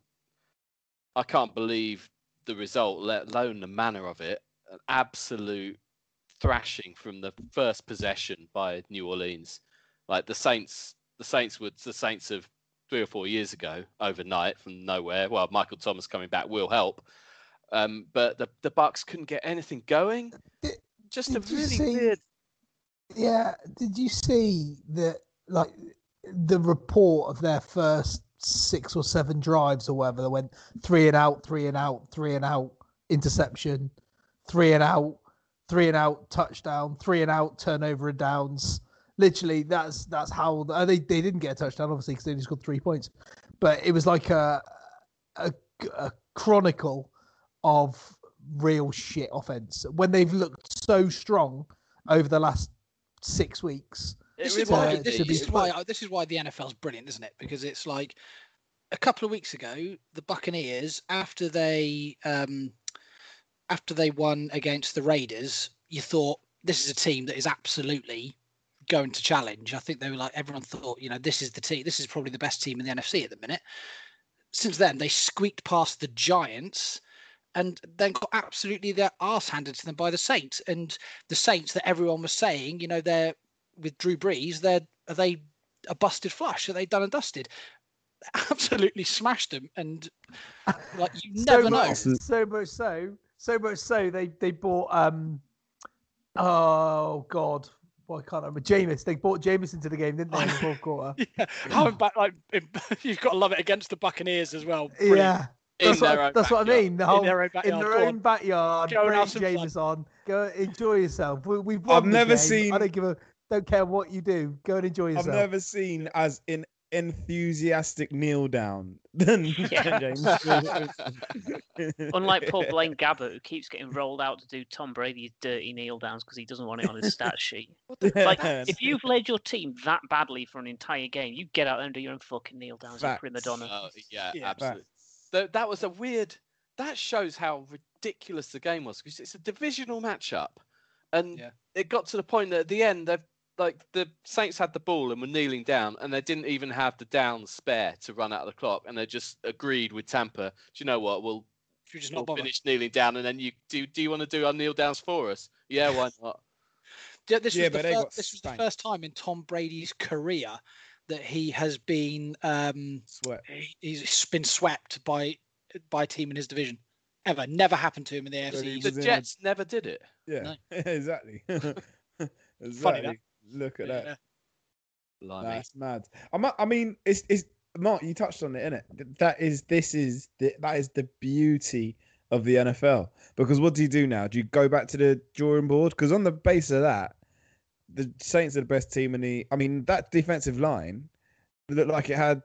I can't believe the result, let alone the manner of it. An absolute thrashing from the first possession by New Orleans. Like the Saints, the Saints were the Saints of three or four years ago overnight from nowhere. Well, Michael Thomas coming back will help, um, but the the Bucks couldn't get anything going. Did- Just a did you really see- weird. Yeah, did you see that? Like the report of their first six or seven drives or whatever, they went three and out, three and out, three and out, interception, three and out, three and out, touchdown, three and out, turnover and downs. Literally, that's that's how uh, they they didn't get a touchdown, obviously, because they only scored three points. but it was like a a, a chronicle of real shit offense when they've looked so strong over the last six weeks. This It is, why, this, this is why this is why the NFL's brilliant, isn't it? Because it's like a couple of weeks ago, the Buccaneers, after they um, after they won against the Raiders, you thought this is a team that is absolutely going to challenge. I think they were like everyone thought, you know, this is the team. This is probably the best team in the NFC at the minute. Since then, they squeaked past the Giants. And then got absolutely their ass handed to them by the Saints, and the Saints that everyone was saying, you know, they're with Drew Brees, they're are they a busted flush? Are they done and dusted? *laughs* Absolutely smashed them, and like you *laughs* so never know. much, so much so, so much so they they bought um oh god, why can't I remember Jameis? They bought Jameis into the game, didn't they, in the *laughs* fourth quarter? Yeah, having back like you've got to love it against the Buccaneers as well. Brilliant. yeah, that's, what, own that's what I mean. The in whole their own in backyard. their own on. backyard. Go and bring have some fun. On. Go enjoy yourself. We, we've won I've the never game. seen- I don't give a. Don't care what you do. Go and enjoy yourself. I've never seen as in enthusiastic kneel down *laughs* than Yeah. Jameis. *laughs* Unlike poor *laughs* Blaine Gabbert, who keeps getting rolled out to do Tom Brady's dirty kneel downs because he doesn't want it on his stat sheet. Like, if you've led your team that badly for an entire game, you get out there and do your own fucking kneel downs, you Facts. prima donna. Oh, yeah, Yeah. absolutely. That, that was a weird. That shows how ridiculous the game was because it's a divisional matchup, and Yeah. it got to the point that at the end, they like the Saints had the ball and were kneeling down, and they didn't even have the downs spare to run out of the clock, and they just agreed with Tampa. Do you know what? We'll, Should we just we'll not finish kneeling down, and then you do. Do you want to do our kneel downs for us? Yeah, why not? *laughs* Yeah, this Yeah, was, the, but they fir- got this was the first time in Tom Brady's career that he has been um, Sweat. he- he's been swept by by a team in his division. Ever, never happened to him in the Well, AFC. he The was in a- Jets never did it. Yeah, No. *laughs* *laughs* exactly. that. exactly. Look at that. Yeah. Blimey. That's mad. I'm, I mean, it's it's Mark. You touched on it, innit? That is this is the, that is the beauty of the NFL. Because what do you do now? Do you go back to the drawing board? Because on the base of that, the Saints are the best team in the. I mean, that defensive line looked like it had,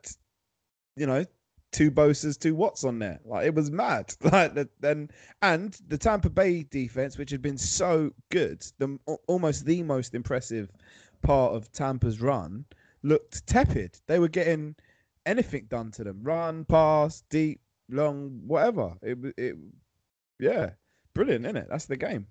you know, two Bosas, two Watts on there. Like it was mad. *laughs* Like that. Then and the Tampa Bay defense, which had been so good, the almost the most impressive part of Tampa's run, looked tepid. They were getting anything done to them: run, pass, deep, long, whatever. It w- it, yeah, brilliant, isn't it? That's the game.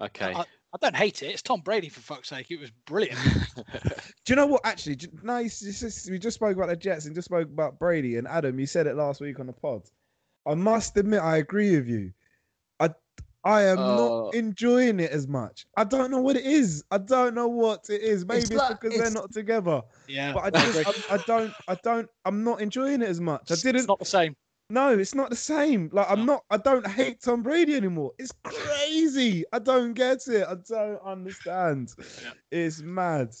Okay. I, I don't hate it. It's Tom Brady for fuck's sake. It was brilliant. *laughs* Do you know what? Actually, do- no, it's just- we just spoke about the Jets and just spoke about Brady and Adam. You said it last week on the pod. I must admit, I agree with you. I I am Oh. not uh, enjoying it as much. I don't know what it is. I don't know what it is. Maybe it's, like- because they're not together. yeah, But I I just, I, I don't, I don't, I'm not enjoying it as much. I didn't. It's not the same. No, it's not the same. Like I'm No. not. I don't hate Tom Brady anymore. It's crazy. I don't get it. I don't understand. Yeah. It's mad.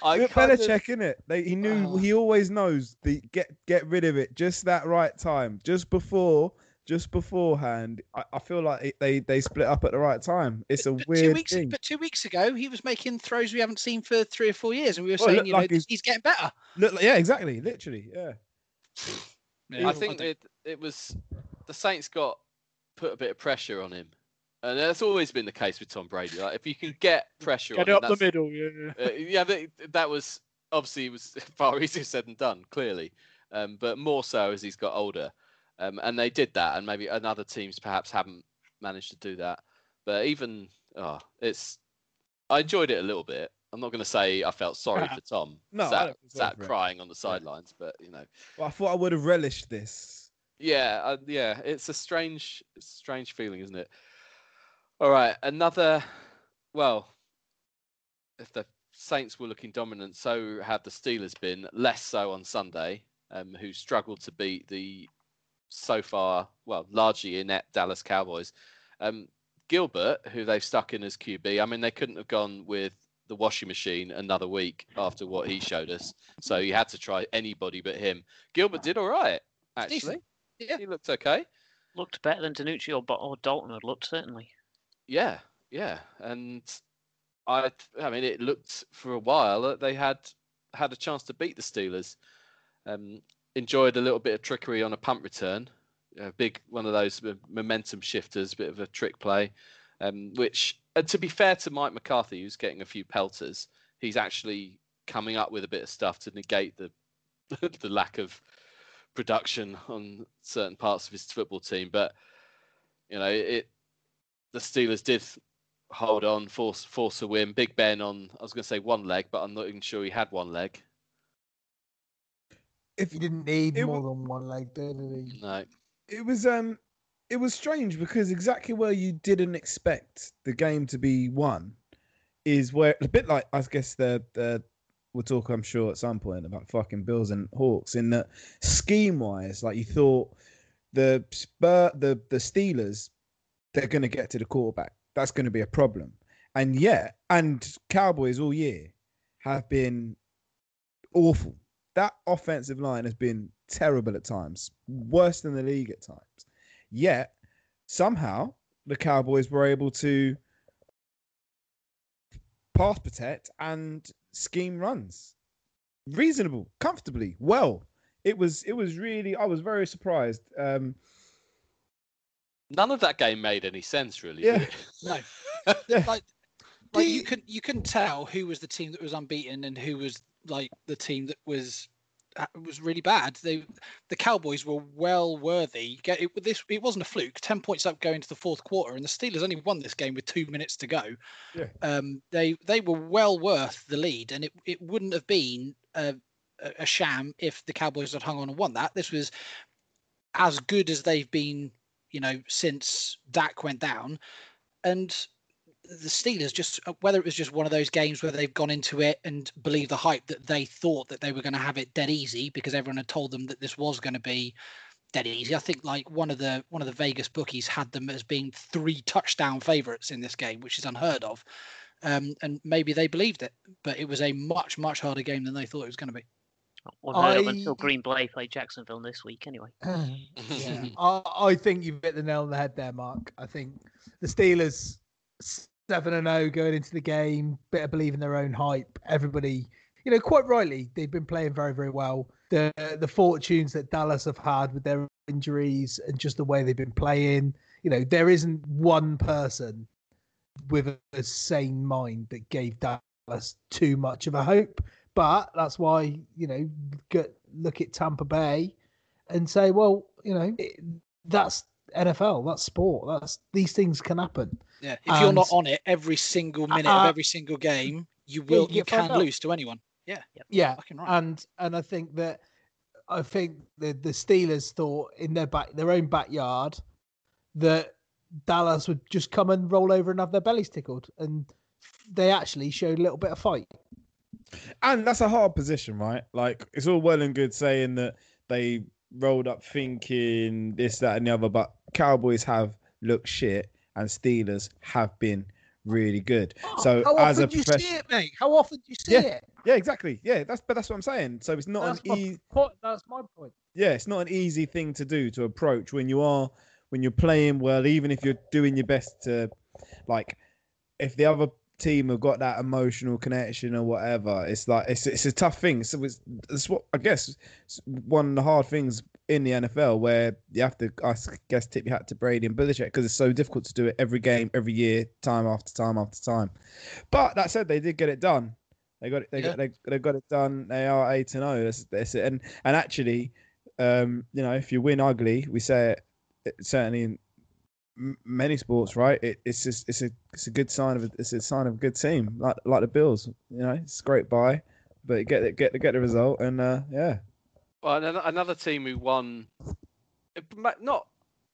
I Look, Belichick, in it. They, he knew. Ah. He always knows the get get rid of it just that right time, just before, just beforehand. I, I feel like it, they they split up at the right time. It's a But two weeks, thing. but two weeks ago, he was making throws we haven't seen for three or four years, and we were Well, saying, you know, he's- he's getting better. Look, like- yeah, exactly. Literally, yeah. *sighs* *laughs* Yeah, I think it it was the Saints got put a bit of pressure on him, and that's always been the case with Tom Brady. Like if you can get pressure get on it him, up the middle. Yeah, yeah. uh, yeah, that, that was obviously it was *laughs* far easier said than done, clearly, um, but more so as he's got older, um, and they did that, and maybe and other teams perhaps haven't managed to do that. But even oh, it's I enjoyed it a little bit. I'm not going to say I felt sorry *laughs* for Tom, No, I sat, sat crying on the sidelines, but you know, Well, I thought I would have relished this. yeah, uh, yeah, it's a strange, strange feeling, isn't it? All right, another. Well, if the Saints were looking dominant, so have the Steelers been. Less so on Sunday, um, who struggled to beat the so far, well, largely inept Dallas Cowboys. Um, Gilbert, who they've stuck in as QB, I mean, they couldn't have gone with the washing machine another week after what he showed us. So you had to try anybody but him. Gilbert did all right, actually. Decent. Yeah. He looked okay. Looked better than DiNucci or, or Dalton had looked, certainly. Yeah, yeah, and I, I mean, it looked for a while that they had had a chance to beat the Steelers. Um, enjoyed a little bit of trickery on a punt return, a big one of those momentum shifters, a bit of a trick play. Um, which, uh, to be fair to Mike McCarthy, who's getting a few pelters, he's actually coming up with a bit of stuff to negate the *laughs* the lack of production on certain parts of his football team. But you know, it the Steelers did hold on, force force a win. Big Ben on I was going to say one leg, but I'm not even sure he had one leg. If He didn't need It more wa- than one leg, did he? No, it was um it was strange because exactly where you didn't expect the game to be won is where a bit like I guess the the we'll talk I'm sure at some point about fucking Bills and Hawks in that scheme wise like you thought the Spur the the Steelers they're going to get to the quarterback. That's going to be a problem. And yet and Cowboys all year have been awful. That offensive line has been terrible at times worse than the league at times Yet somehow the Cowboys were able to pass protect and scheme runs reasonable, comfortably, well. It was it was really I was very surprised. Um none of that game made any sense really. Yeah. *laughs* No. *laughs* Yeah. like like you you- couldn't you couldn't tell who was the team that was unbeaten and who was like the team that was was really bad. They the Cowboys were well worthy. Get it this it wasn't a fluke. Ten points up going to the fourth quarter, and the Steelers only won this game with two minutes to go. Yeah. Um, they they were well worth the lead, and it, it wouldn't have been a, a a sham if the Cowboys had hung on and won that. This was as good as they've been, you know, since Dak went down, and the Steelers just uh, whether it was just one of those games where they've gone into it and believed the hype that they thought that they were going to have it dead easy because everyone had told them that this was going to be dead easy. I think like one of the one of the Vegas bookies had them as being three touchdown favorites in this game, which is unheard of. Um, and maybe they believed it, but it was a much much harder game than they thought it was going to be. Unheard of until Green Bay played Jacksonville this week, anyway. *clears throat* yeah, *laughs* I, I think you've hit the nail on the head there, Mark. I think the Steelers seven and zero going into the game, of believe in their own hype. Everybody, you know, quite rightly, they've been playing very very well. The the fortunes that Dallas have had with their injuries and just the way they've been playing, you know, there isn't one person with a, a sane mind that gave Dallas too much of a hope. But that's why you know, get, look at Tampa Bay and say, well, you know, it, that's NFL, that's sport, that's these things can happen. Yeah, if you're not on it every single minute Uh, of every single game, you will you you can out. lose to anyone. Yeah, Yeah, fucking right. and and I think that I think the the Steelers thought in their back their own backyard that Dallas would just come and roll over and have their bellies tickled, and they actually showed a little bit of fight. and that's a hard position, right? Like it's all well and good saying that they rolled up thinking this, that, and the other, but Cowboys have looked shit and Steelers have been really good. Oh, so Oh, How as often a do you see it, mate? How often do you see Yeah. it? yeah, exactly, yeah, that's but that's what I'm saying. So it's not That's an easy. point. That's my point. yeah, it's not an easy thing to do to approach when you are when you're playing well, even if you're doing your best to like if the other team have got that emotional connection or whatever, it's like it's it's a tough thing. So it's, it's what I guess one of the hard things in the NFL where you have to I guess tip your hat to Brady and Belichick because it's so difficult to do it every game, every year, time after time after time. But that said, they did get it done. They got it. They Yeah. got they, they got it done. They are eight and zero. That's, that's it. And and actually, um, you know, if you win ugly, we say it, it certainly in many sports, right? It, it's just it's a it's a good sign of a, it's a sign of a good team, like like the Bills. You know, it's a great buy, but get it get the, get the result, and uh, yeah, Well, another, team who won, not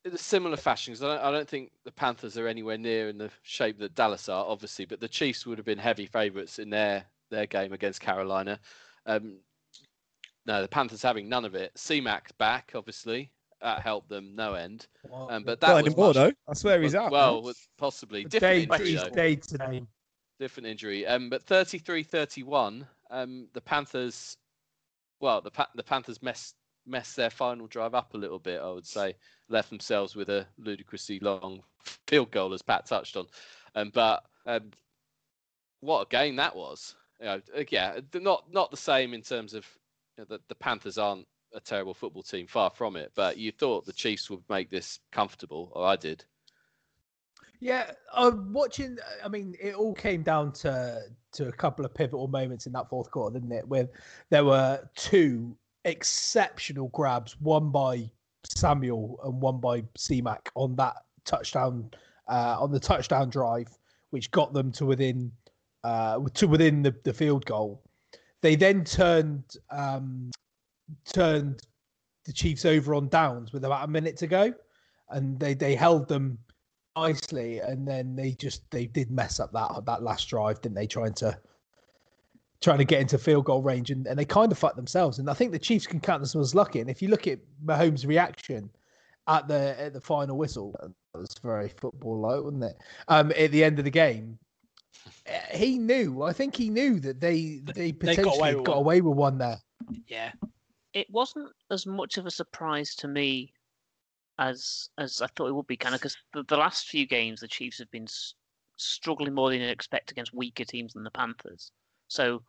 in a similar fashion, 'cause I don't, I don't think the Panthers are anywhere near in the shape that Dallas are, obviously, but the Chiefs would have been heavy favourites in their, their game against Carolina. Um, no, the Panthers having none of it. CMAC back, obviously. That helped them no end. Um, but that not was anymore much- though. I swear he's out. Well, man. with- possibly. Different Day, injury, he's though day today. different injury. Um, but 33-31, um, the Panthers, well, the Pa- the Panthers messed messed their final drive up a little bit. I would say left themselves with a ludicrously long field goal, as Pat touched on. Um, but um, what a game that was! You know, uh, yeah, not not the same in terms of you know, the, the Panthers aren't a terrible football team, far from it. But you thought the Chiefs would make this comfortable, or I did. Yeah, I'm watching. I mean, it all came down to to a couple of pivotal moments in that fourth quarter, didn't it? Where there were two exceptional grabs, one by Samuel and one by CMAC on that touchdown uh, on the touchdown drive, which got them to within uh, to within the, the field goal. They then turned um, turned the Chiefs over on downs with about a minute to go, and they they held them nicely, and then they just they did mess up that that last drive, didn't they? Trying to trying to get into field goal range, and, and they kind of fucked themselves. And I think the Chiefs can count themselves as lucky. And if you look at Mahomes' reaction at the at the final whistle, that was very football like, wasn't it? Um, at the end of the game, eh, he knew. I think he knew that they they They got potentially away got away with one there. Yeah. It wasn't as much of a surprise to me as as I thought it would be, kind of because the, the last few games the Chiefs have been s- struggling more than you'd expect against weaker teams than the Panthers. So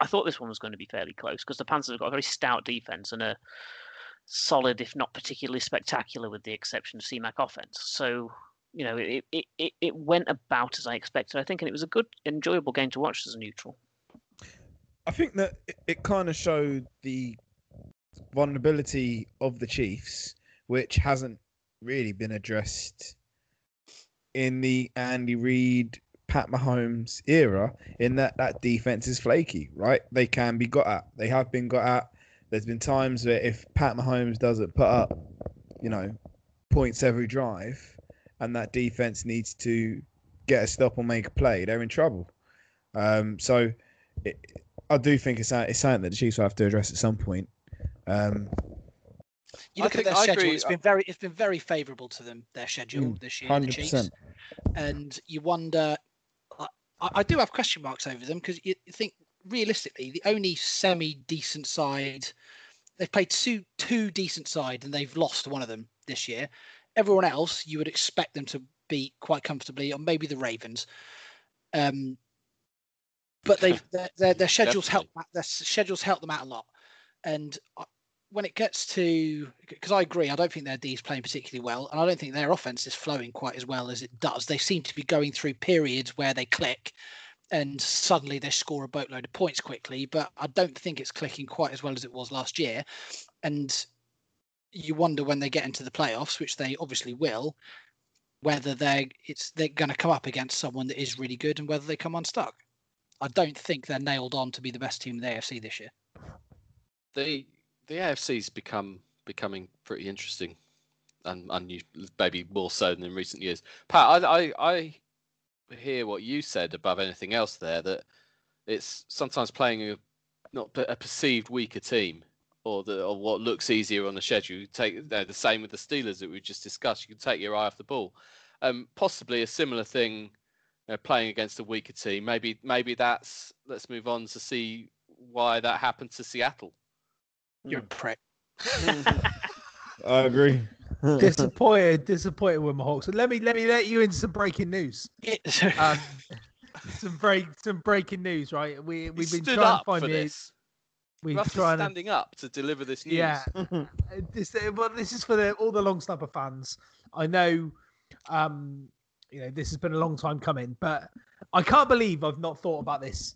I thought this one was going to be fairly close because the Panthers have got a very stout defense and a solid, if not particularly spectacular, with the exception of CMAC offense. So you know it it, it, it went about as I expected. I think, and it was a good, enjoyable game to watch as a neutral. I think that it, it kind of showed the vulnerability of the Chiefs, which hasn't really been addressed in the Andy Reid, Pat Mahomes era. In that that defense is flaky, right? They can be got at. They have been got at. There's been times where if Pat Mahomes doesn't put up, you know, points every drive, and that defense needs to get a stop or make a play, they're in trouble. Um, so. It, I do think it's, it's something that the Chiefs will have to address at some point. Um, You I look at their I schedule; agree. it's been very it's been very favourable to them. Their schedule Mm, this year, the Chiefs, and you wonder. I, I do have question marks over them because you you think realistically, the only semi decent side they've played two two decent side and they've lost one of them this year. Everyone else, you would expect them to beat quite comfortably, or maybe the Ravens. Um, but they *laughs* their, their, their schedules help their schedules help them out a lot. And when it gets to, because I agree, I don't think their D is playing particularly well, and I don't think their offense is flowing quite as well as it does. They seem to be going through periods where they click, and suddenly they score a boatload of points quickly. But I don't think it's clicking quite as well as it was last year. And you wonder when they get into the playoffs, which they obviously will, whether they're it's they're going to come up against someone that is really good and whether they come unstuck. I don't think they're nailed on to be the best team in the AFC this year. The the AFC's become becoming pretty interesting, and and maybe more so than in recent years. Pat, I, I I hear what you said above anything else there that it's sometimes playing a not a perceived weaker team or the or what looks easier on the schedule. You take the same with the Steelers that we just discussed. You can take your eye off the ball. Um, possibly a similar thing. You know, playing against a weaker team, maybe maybe that's. Let's move on to see why that happened to Seattle. You're a prick. I agree. disappointed, disappointed with my Hawks. And let me let me let you into some breaking news. Um, *laughs* some break some breaking news, right? We we've He been stood trying up to find for this. We've Russ is trying to standing up to deliver this news. Yeah. *laughs* Uh, this, uh, well, this is for the, all the long snapper fans. I know, um, you know, this has been a long time coming, but I can't believe I've not thought about this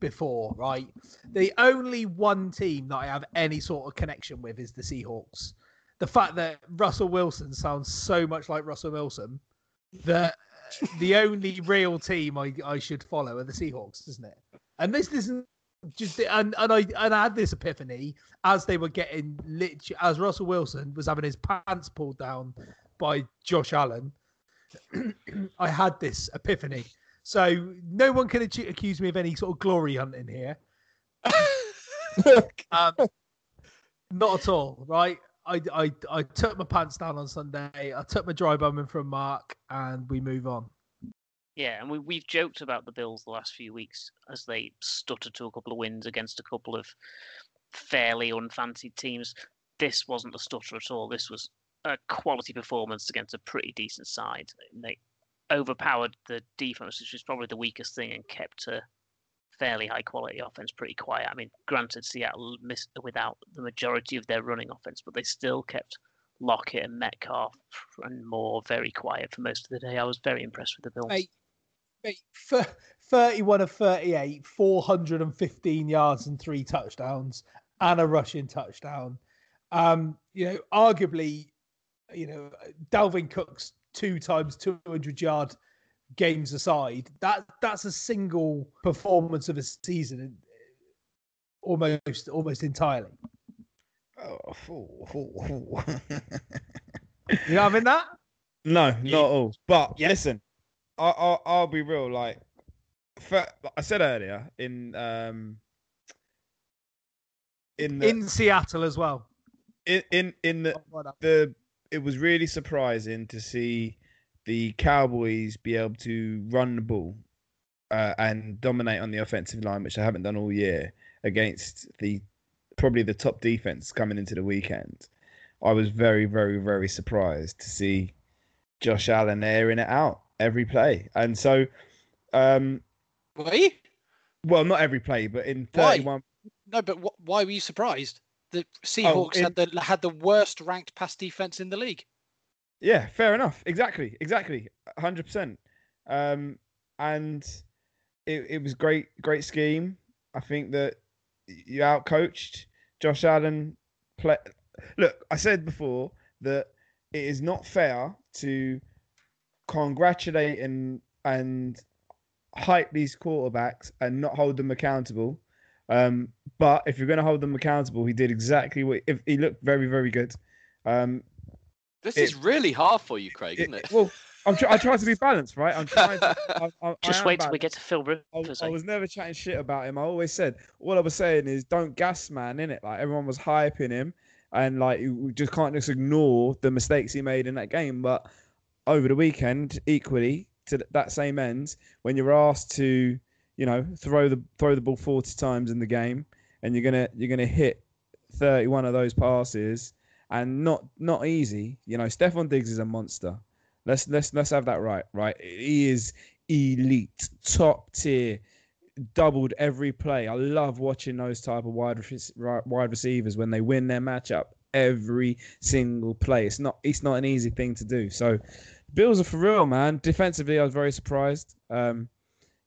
before. Right, the only one team that I have any sort of connection with is the Seahawks. The fact that Russell Wilson sounds so much like Russell Wilson that the only real team I, I should follow are the Seahawks, isn't it? And this isn't just and and I and I had this epiphany as they were getting lit as Russell Wilson was having his pants pulled down by Josh Allen. *clears throat* I had this epiphany. So no one can accuse me of any sort of glory hunting here. *laughs* um, not at all, right? I, I I took my pants down on Sunday. I took my dry bumming from Mark, and we move on. Yeah, and we, we've joked about the Bills the last few weeks as they stuttered to a couple of wins against a couple of fairly unfancied teams. This wasn't a stutter at all. This was a quality performance against a pretty decent side. They overpowered the defense, which was probably the weakest thing, and kept a fairly high quality offense pretty quiet. I mean, granted, Seattle missed without the majority of their running offense, but they still kept Lockett and Metcalf and Moore very quiet for most of the day. I was very impressed with the Bills. Mate, mate, thir- 31 of 38, 415 yards and three touchdowns, and a rushing touchdown. Um, you know, arguably, you know, Dalvin Cook's two times 200 yard games aside, that that's a single performance of a season, almost almost entirely. Oh, oh, oh, oh. You know having that? no, not Yeah. all. But Yeah. listen, I, I, I'll be real. Like, for, I said earlier in um in the, In Seattle as well. in in in the the it was really surprising to see the Cowboys be able to run the ball uh, and dominate on the offensive line, which they haven't done all year against the probably the top defense coming into the weekend. I was very, very, very surprised to see Josh Allen airing it out every play, and so, um, Were you? well, not every play, but in thirty-one. No, but wh- why were you surprised? The Seahawks in- had the had the worst ranked pass defense in the league. Yeah, fair enough. Exactly, exactly, hundred percent. Um, and it it was great, great scheme. I think that you outcoached Josh Allen. Play. Look, I said before that it is not fair to congratulate and and hype these quarterbacks and not hold them accountable. Um, but if you're going to hold them accountable, he did exactly what. If he looked very, very good. Um, This It- is really hard for you, Craig, isn't it? well, I'm try- I try to be *laughs* balanced, right? I'm trying. To, I, I, I Just am wait till we get to Phil I, Rivers. I was never chatting shit about him. I always said all I was saying is don't gas man in it. Like everyone was hyping him, and like you we just can't just ignore the mistakes he made in that game. But over the weekend, equally to that same end, when you're asked to, you know, throw the throw the ball 40 times in the game, and you're gonna you're gonna hit 31 of those passes, and not not easy. You know, Stefon Diggs is a monster. Let's let's let's have that right. Right, he is elite, top tier, doubled every play. I love watching those type of wide wide receivers when they win their matchup every single play. It's not it's not an easy thing to do. So, Bills are for real, man. Defensively, I was very surprised. Um,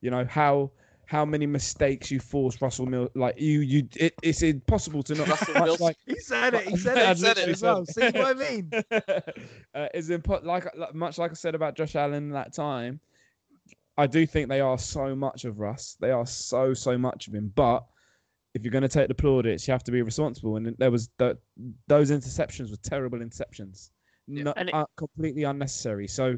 you know how how many mistakes you force Russell Mill like you you it, it's impossible to not Russell much like He said it. He said I it. said it. as well. See what I mean? *laughs* uh, is impo- like like- much like I said about Josh Allen that time. I do think they are so much of Russ. They are so so much of him. But if you're going to take the plaudits, you have to be responsible. And there was the, those interceptions were terrible interceptions, not And it- uh, completely unnecessary. So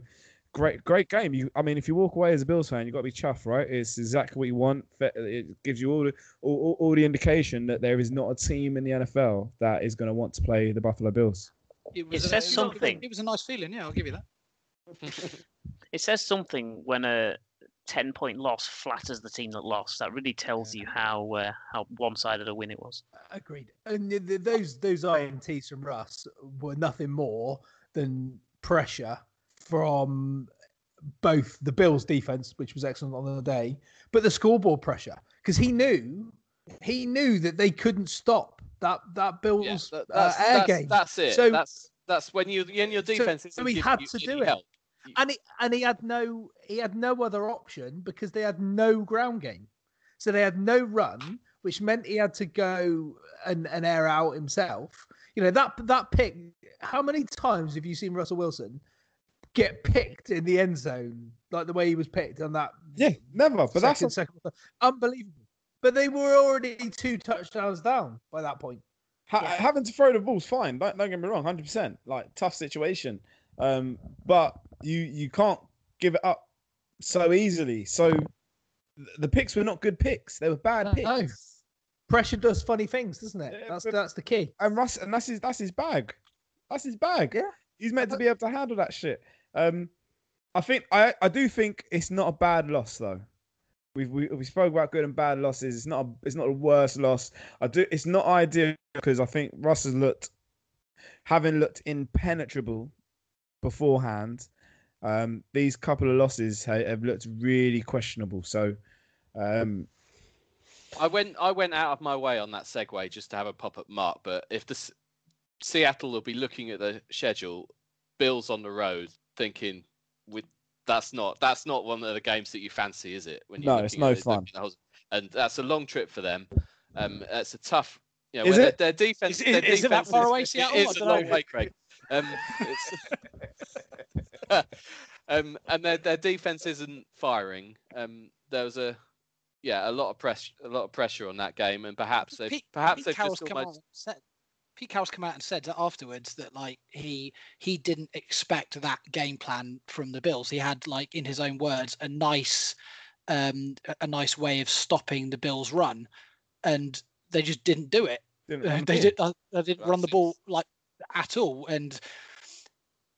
great great game. You, I mean, if you walk away as a Bills fan, you have got to be chuffed, right? It's exactly what you want. It gives you all the all, all, all the indication that there is not a team in the NFL that is going to want to play the Buffalo Bills. It, It a- says was a- something. It was a nice feeling. Yeah, I'll give you that. *laughs* It says something when a ten point loss flatters the team that lost. That really tells you how uh, how one sided a win it was. Agreed. And th- th- those those ints from Russ were nothing more than pressure from both the Bills' defense, which was excellent on the day, but the scoreboard pressure because he knew he knew that they couldn't stop that that Bills Yeah, that- uh, air that's, game. that's it. So- that's that's when you when your defense so isn't he had you to do it. help. and he and he had no he had no other option because they had no ground game, so they had no run, which meant he had to go and, and air out himself. You know that that pick. How many times have you seen Russell Wilson get picked in the end zone like the way he was picked on that? Yeah, never. But that's second, second, unbelievable. But they were already two touchdowns down by that point. Ha- Yeah. Having to throw the ball's fine. Don't, don't get me wrong, hundred percent. Like tough situation, um, but you you can't give it up so easily. So th- the picks were not good picks. They were bad picks. Pressure does funny things, doesn't it? Yeah, That's but- that's the key. And Russ, and that's his that's his bag. That's his bag. Yeah. he's meant to be able to handle that shit. Um, I think I I do think it's not a bad loss though. We've we, we spoke about good and bad losses. It's not a, it's not a worse loss. I do. It's not ideal because I think Russ has looked, having looked impenetrable beforehand. Um, these couple of losses ha- have looked really questionable. So, um, I went I went out of my way on that segue just to have a pop at Mark, but if the Seattle will be looking at the schedule, Bills on the road, thinking with that's not that's not one of the games that you fancy, is it? When No, it's looking at no fun. looking at those- and that's a long trip for them. Um, it's a tough. You know, Is where it? Their, their defense. Is it- their is it that defense far away, it Seattle? is I a don't long know. way, Craig. Um, it's, *laughs* um, and their their defense isn't firing. Um, there was a yeah a lot of press a lot of pressure on that game, and perhaps they Pete, perhaps Pete they've Carroll's just almost Pete Carroll's come out and said that afterwards that like he he didn't expect that game plan from the Bills. He had like in his own words a nice um a- nice way of stopping the Bills run, and they just didn't do it. Didn't *laughs* they did uh, they didn't run the ball like at all and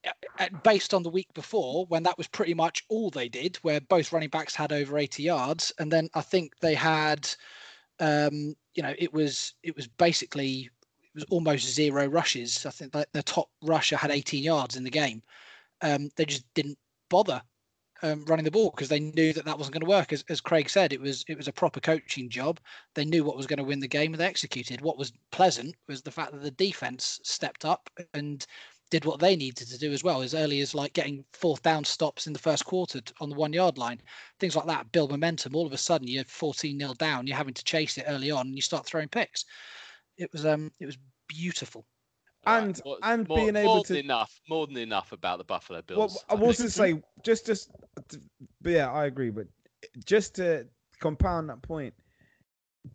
uh, uh, based on the week before when that was pretty much all they did where both running backs had over 80 yards and then i think they had um you know it was it was basically was almost zero rushes i think that the top rusher had 18 yards in the game um they just didn't bother um, running the ball because they knew that that wasn't going to work. As, as Craig said, it was it was a proper coaching job. They knew what was going to win the game and they executed. What was pleasant was the fact that the defense stepped up and did what they needed to do as well, as early as like getting fourth down stops in the first quarter on the one yard line, things like that build momentum. All of a sudden, you're 14 nil down. You're having to chase it early on, and you start throwing picks. It was um it was beautiful. And- More- and more, being able more to- than enough more than enough about the Buffalo Well, Bills. I I was think. to say just just to- but yeah, I agree, but just to compound that point,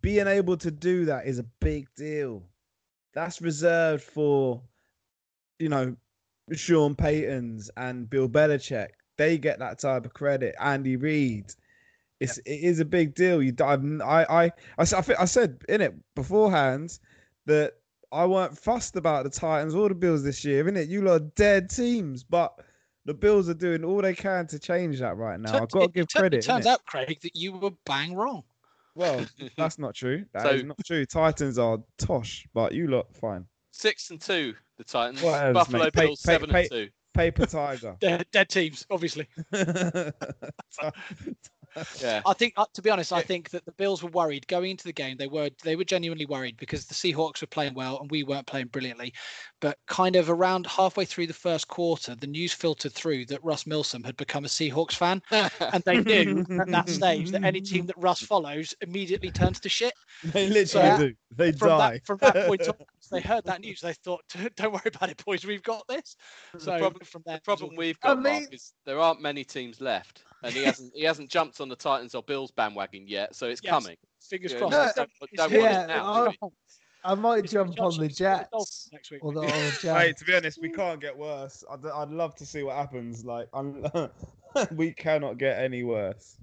being able to do that is a big deal. That's reserved for you know Sean Payton's and Bill Belichick. They get that type of credit. Andy Reid. It's it is a big deal. You I've, I I I s- I, thi- I said in it beforehand that I weren't fussed about the Titans or the Bills this year, isn't it? You lot are dead teams, but the Bills are doing all they can to change that right now. Tur- I've got to give it tur- credit. It turns out, Craig, that you were bang wrong. Well, *laughs* that's not true. That is So- not true. Titans are tosh, but you lot fine. Six and two, the Titans. What else, Buffalo mate? Pay- Bills pay- seven pay- and two. Paper tiger. *laughs* Dead, dead teams, obviously. *laughs* *laughs* Yeah. I think, uh, to be honest, I think that the Bills were worried going into the game. They were they were genuinely worried because the Seahawks were playing well and we weren't playing brilliantly. But kind of around halfway through the first quarter, the news filtered through that Russ Milsom had become a Seahawks fan, *laughs* and they knew at that stage that any team that Russ follows immediately turns to shit. *laughs* they literally So, do. They From die. that from that point on, they heard that news, they thought, "Don't worry about it, boys. We've got this." So problem- from there, The problem we've I got, Mark, is there aren't many teams left, and he hasn't he hasn't jumped on the Titans or Bills bandwagon yet, so it's Yes. coming. fingers Yeah, crossed. No, don't, don't it's- want yeah, it now. I- oh, I might It's jump on the Johnson, the Jets next week. or the, *laughs* or the Hey, to be honest, we can't get worse. I'd, I'd love to see what happens. Like, *laughs* we cannot get any worse.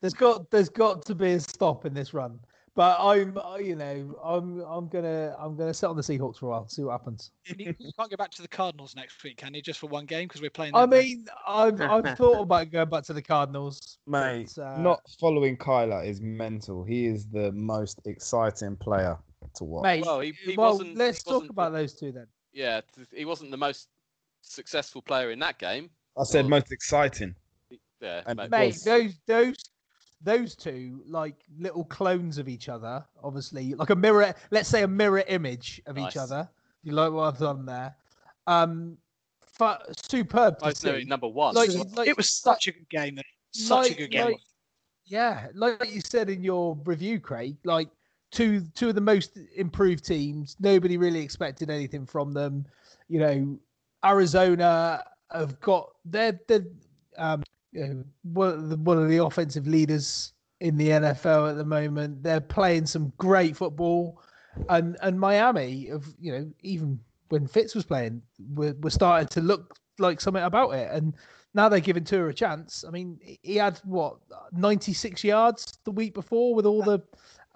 There's got there's got to be a stop in this run. But I'm uh, you know I'm I'm gonna I'm gonna sit on the Seahawks for a while, see what happens. you, you can't go back to the Cardinals next week, can you? Just for one game because we're playing. I mean I've I've *laughs* thought about going back to the Cardinals. Mate, but, uh, not following Kyler is mental. He is the most exciting player to watch. mate. Well, he- he well, wasn't- let's he talk wasn't about those two then. Yeah, he wasn't the most successful player in that game. I said well- most exciting. Yeah, And- mate. Mate, those those those two like little clones of each other, obviously, like a mirror. Let's say a mirror image of Nice. each other. You like what I've done there? Um, fu- superb to both know see. number one. Like, it was such a good game. Though. Such a good game. like- yeah, like you said in your review, Craig, like two two of the most improved teams. Nobody really expected anything from them. You know, Arizona have got they're they're um you know, one of the, one of the offensive leaders in the NFL at the moment. They're playing some great football, and and Miami of you know even when Fitz was playing, we're, we're starting to look like something about it. And now they're giving Tua a chance. I mean, he had what 96 yards the week before with all the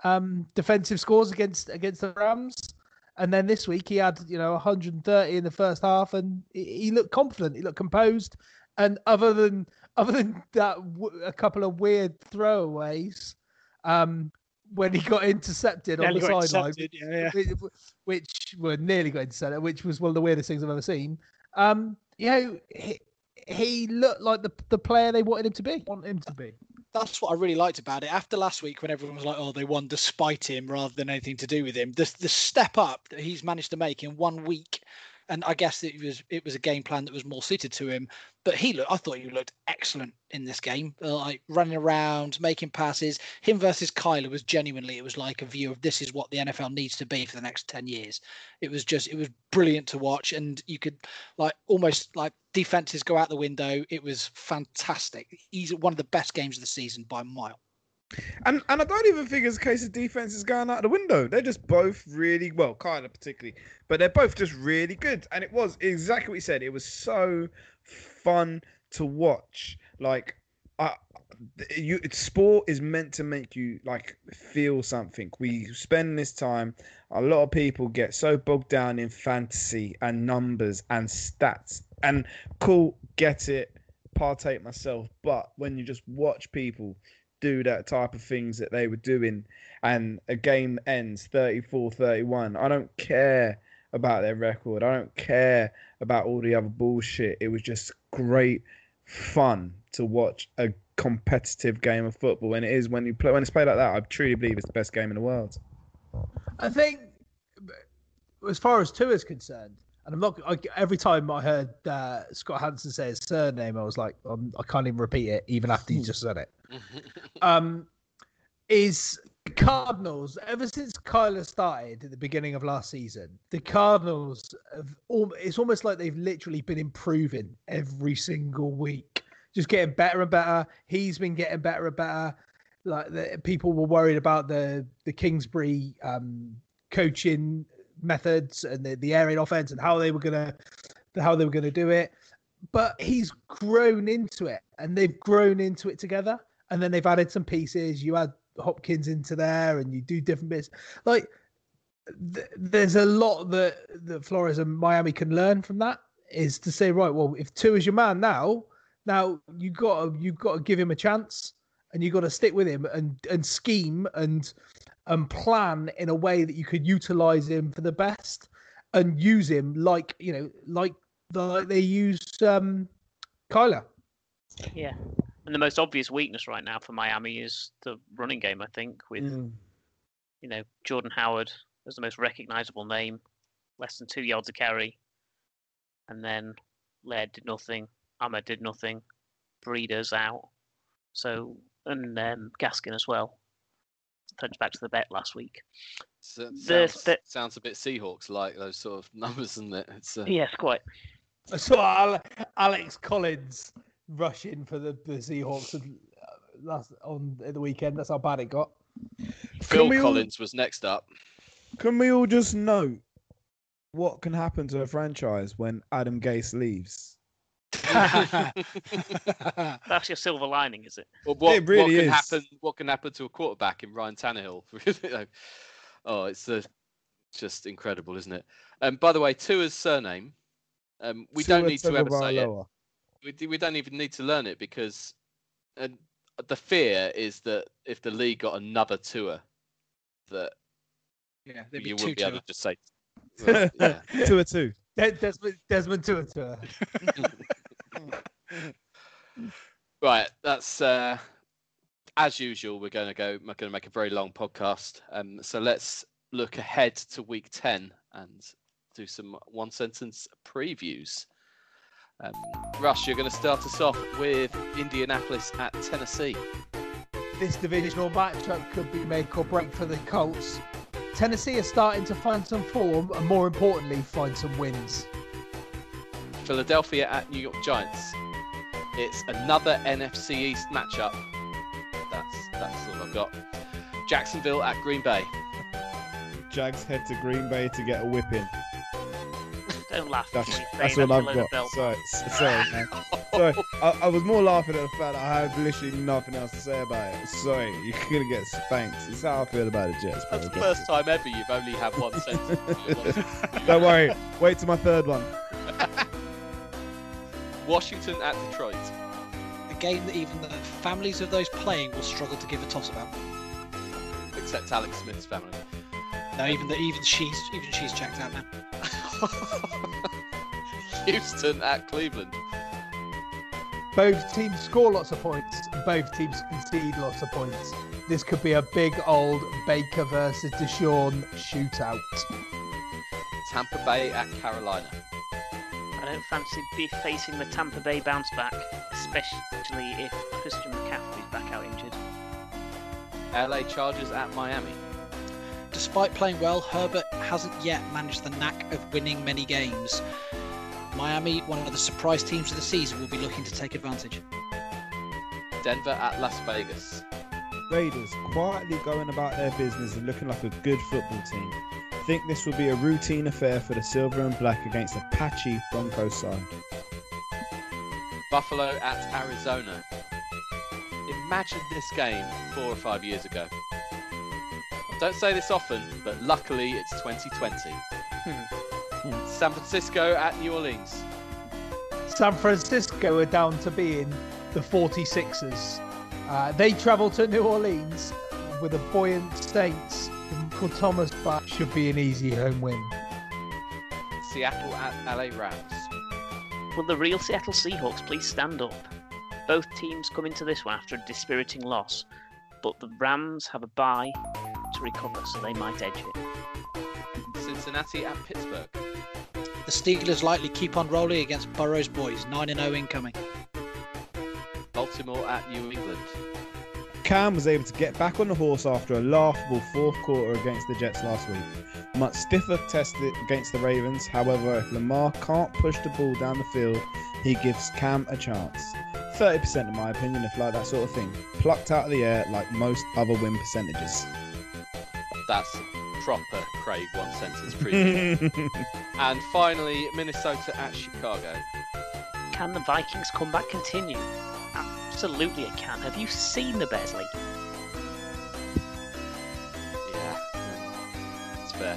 um, defensive scores against against the Rams, and then this week he had you know 130 in the first half, and he, he looked confident. He looked composed, and other than other than that, w- a couple of weird throwaways. Um, when he got intercepted on the sideline, yeah, yeah. which, which were nearly going to centre, which was one of the weirdest things I've ever seen. Um, you know, he, he looked like the the player they wanted him to be. Want him to be. that's what I really liked about it. After last week, when everyone was like, "Oh, they won despite him rather than anything to do with him," the the step up that he's managed to make in one week, and I guess it was it was a game plan that was more suited to him. But he looked, I thought he looked excellent in this game, uh, like running around, making passes. Him versus Kyler was genuinely, it was like a view of this is what the NFL needs to be for the next ten years. It was just, it was brilliant to watch, and you could like almost like defenses go out the window. It was fantastic. He's one of the best games of the season by a mile. And and I don't even think it's a case of defense is going out the window. They're just both really well, Kyler particularly, but they're both just really good. And it was exactly what you said. It was so fun to watch. Like, I, you, sport is meant to make you like feel something. We spend this time. A lot of people get so bogged down in fantasy and numbers and stats. And cool, get it, partake myself. But when you just watch people do that type of things that they were doing. And a game ends 34-31 i don't care about their record. I don't care about all the other bullshit. It was just great fun to watch a competitive game of football. And it is when you play when it's played like that i truly believe it's the best game in the world. I think, as far as Tua is concerned, and I'm not. I, every time I heard uh, Scott Hanson say his surname, I was like, um, I can't even repeat it, even after you just said it. *laughs* Um, is Cardinals ever since Kyler started at the beginning of last season? The Cardinals have. al- It's almost like they've literally been improving every single week, just getting better and better. He's been getting better and better. Like the, people were worried about the the Kingsbury um, coaching methods and the, the air raid offense and how they were gonna how they were gonna do it. But he's grown into it and they've grown into it together. And then they've added some pieces. You add Hopkins into there and you do different bits. Like th- there's a lot that that Flores and Miami can learn from that is to say, right, well, if Tua is your man now, now you got to you got to give him a chance and you've got to stick with him and and scheme and and plan in a way that you could utilize him for the best and use him like you know like like they use um Kyler. Yeah. And the most obvious weakness right now for Miami is the running game, I think, with you know, Jordan Howard as the most recognizable name, less than two yards a carry. And then Laird did nothing. Ahmed did nothing. Breida's out. So, and um, Gaskin as well. Touch back to the bet last week. So, The- sounds, the- sounds a bit Seahawks like those sort of *laughs* numbers, isn't it? It's uh, Yes, quite. I saw Alex Collins rush in for the, the Seahawks uh, last on the weekend. That's how bad it got. Phil we all- Collins was next up. Can we all just note what can happen to a franchise when Adam Gase leaves? *laughs* That's your silver lining, is it? Well, what, It really what can is. happen? What can happen to a quarterback in Ryan Tannehill? *laughs* You oh, it's uh, just incredible, isn't it? Um, by the way, Tua's surname, um, we don't Tua need to ever say it. Tagovailoa. We, we don't even need to learn it because uh, the fear is that if the league got another Tua, that yeah, you wouldn't be able to to just say. *laughs* Well, yeah. Two or two. De- Desmond, Desmond Tua Tua. *laughs* Right, that's uh, as usual. We're going to go. We're going to make a very long podcast. Um, so let's look ahead to week ten and do some one sentence previews. Um, Rush, you're going to start us off with Indianapolis at Tennessee. This divisional matchup could be make or break for the Colts. Tennessee are starting to find some form and, more importantly, find some wins. Philadelphia at New York Giants. It's another NFC East matchup. That's that's all I've got. Jacksonville at Green Bay. Jags head to Green Bay to get a whipping. Don't laugh. That's, when you say that's that all I've below got. the belt. Sorry, sorry, man. *laughs* Sorry, I, I was more laughing at the fact that I have literally nothing else to say about it. Sorry, you're gonna get spanked. It's how I feel about the Jets, bro. That's the first time ever you've only had one *laughs* sentence. Don't worry. Wait till my third one. *laughs* Washington at Detroit. a game that even the families of those playing will struggle to give a toss about. Except Alex Smith's family. No, even the, even she's even she's checked out now. Houston at Cleveland. Both teams score lots of points. Both teams concede lots of points. This could be a big old Baker versus Deshaun shootout. Tampa Bay at Carolina. I don't fancy be facing the Tampa Bay bounce back, especially if Christian McCaffrey's back out injured. LA Chargers at Miami. Despite playing well, Herbert hasn't yet managed the knack of winning many games. Miami, one of the surprise teams of the season, will be looking to take advantage. Denver at Las Vegas. Raiders quietly going about their business and looking like a good football team. Think this will be a routine affair for the silver and black against a patchy Broncos side. Buffalo at Arizona. Imagine this game four or five years ago. I don't say this often, but luckily it's 2020. San Francisco at New Orleans. San Francisco are down to being the 46ers. Uh, they travel to New Orleans with a buoyant Saints. Michael Thomas back should be an easy home win. Seattle at LA Rams. Will the real Seattle Seahawks please stand up? Both teams come into this one after a dispiriting loss, but the Rams have a bye to recover, so they might edge it. Cincinnati at Pittsburgh. The Steelers likely keep on rolling against Burrow's boys, 9 0 incoming. Baltimore at New England. Cam was able to get back on the horse after a laughable fourth quarter against the Jets last week. Much stiffer test against the Ravens. However, if Lamar can't push the ball down the field, he gives Cam a chance. 30% in my opinion, if like that sort of thing. Plucked out of the air like most other win percentages. That's proper Craig one sentence preview. *laughs* and finally, Minnesota at Chicago. Can the Vikings comeback continue? Absolutely it can. Have you seen the Bears lately? Yeah, it's fair.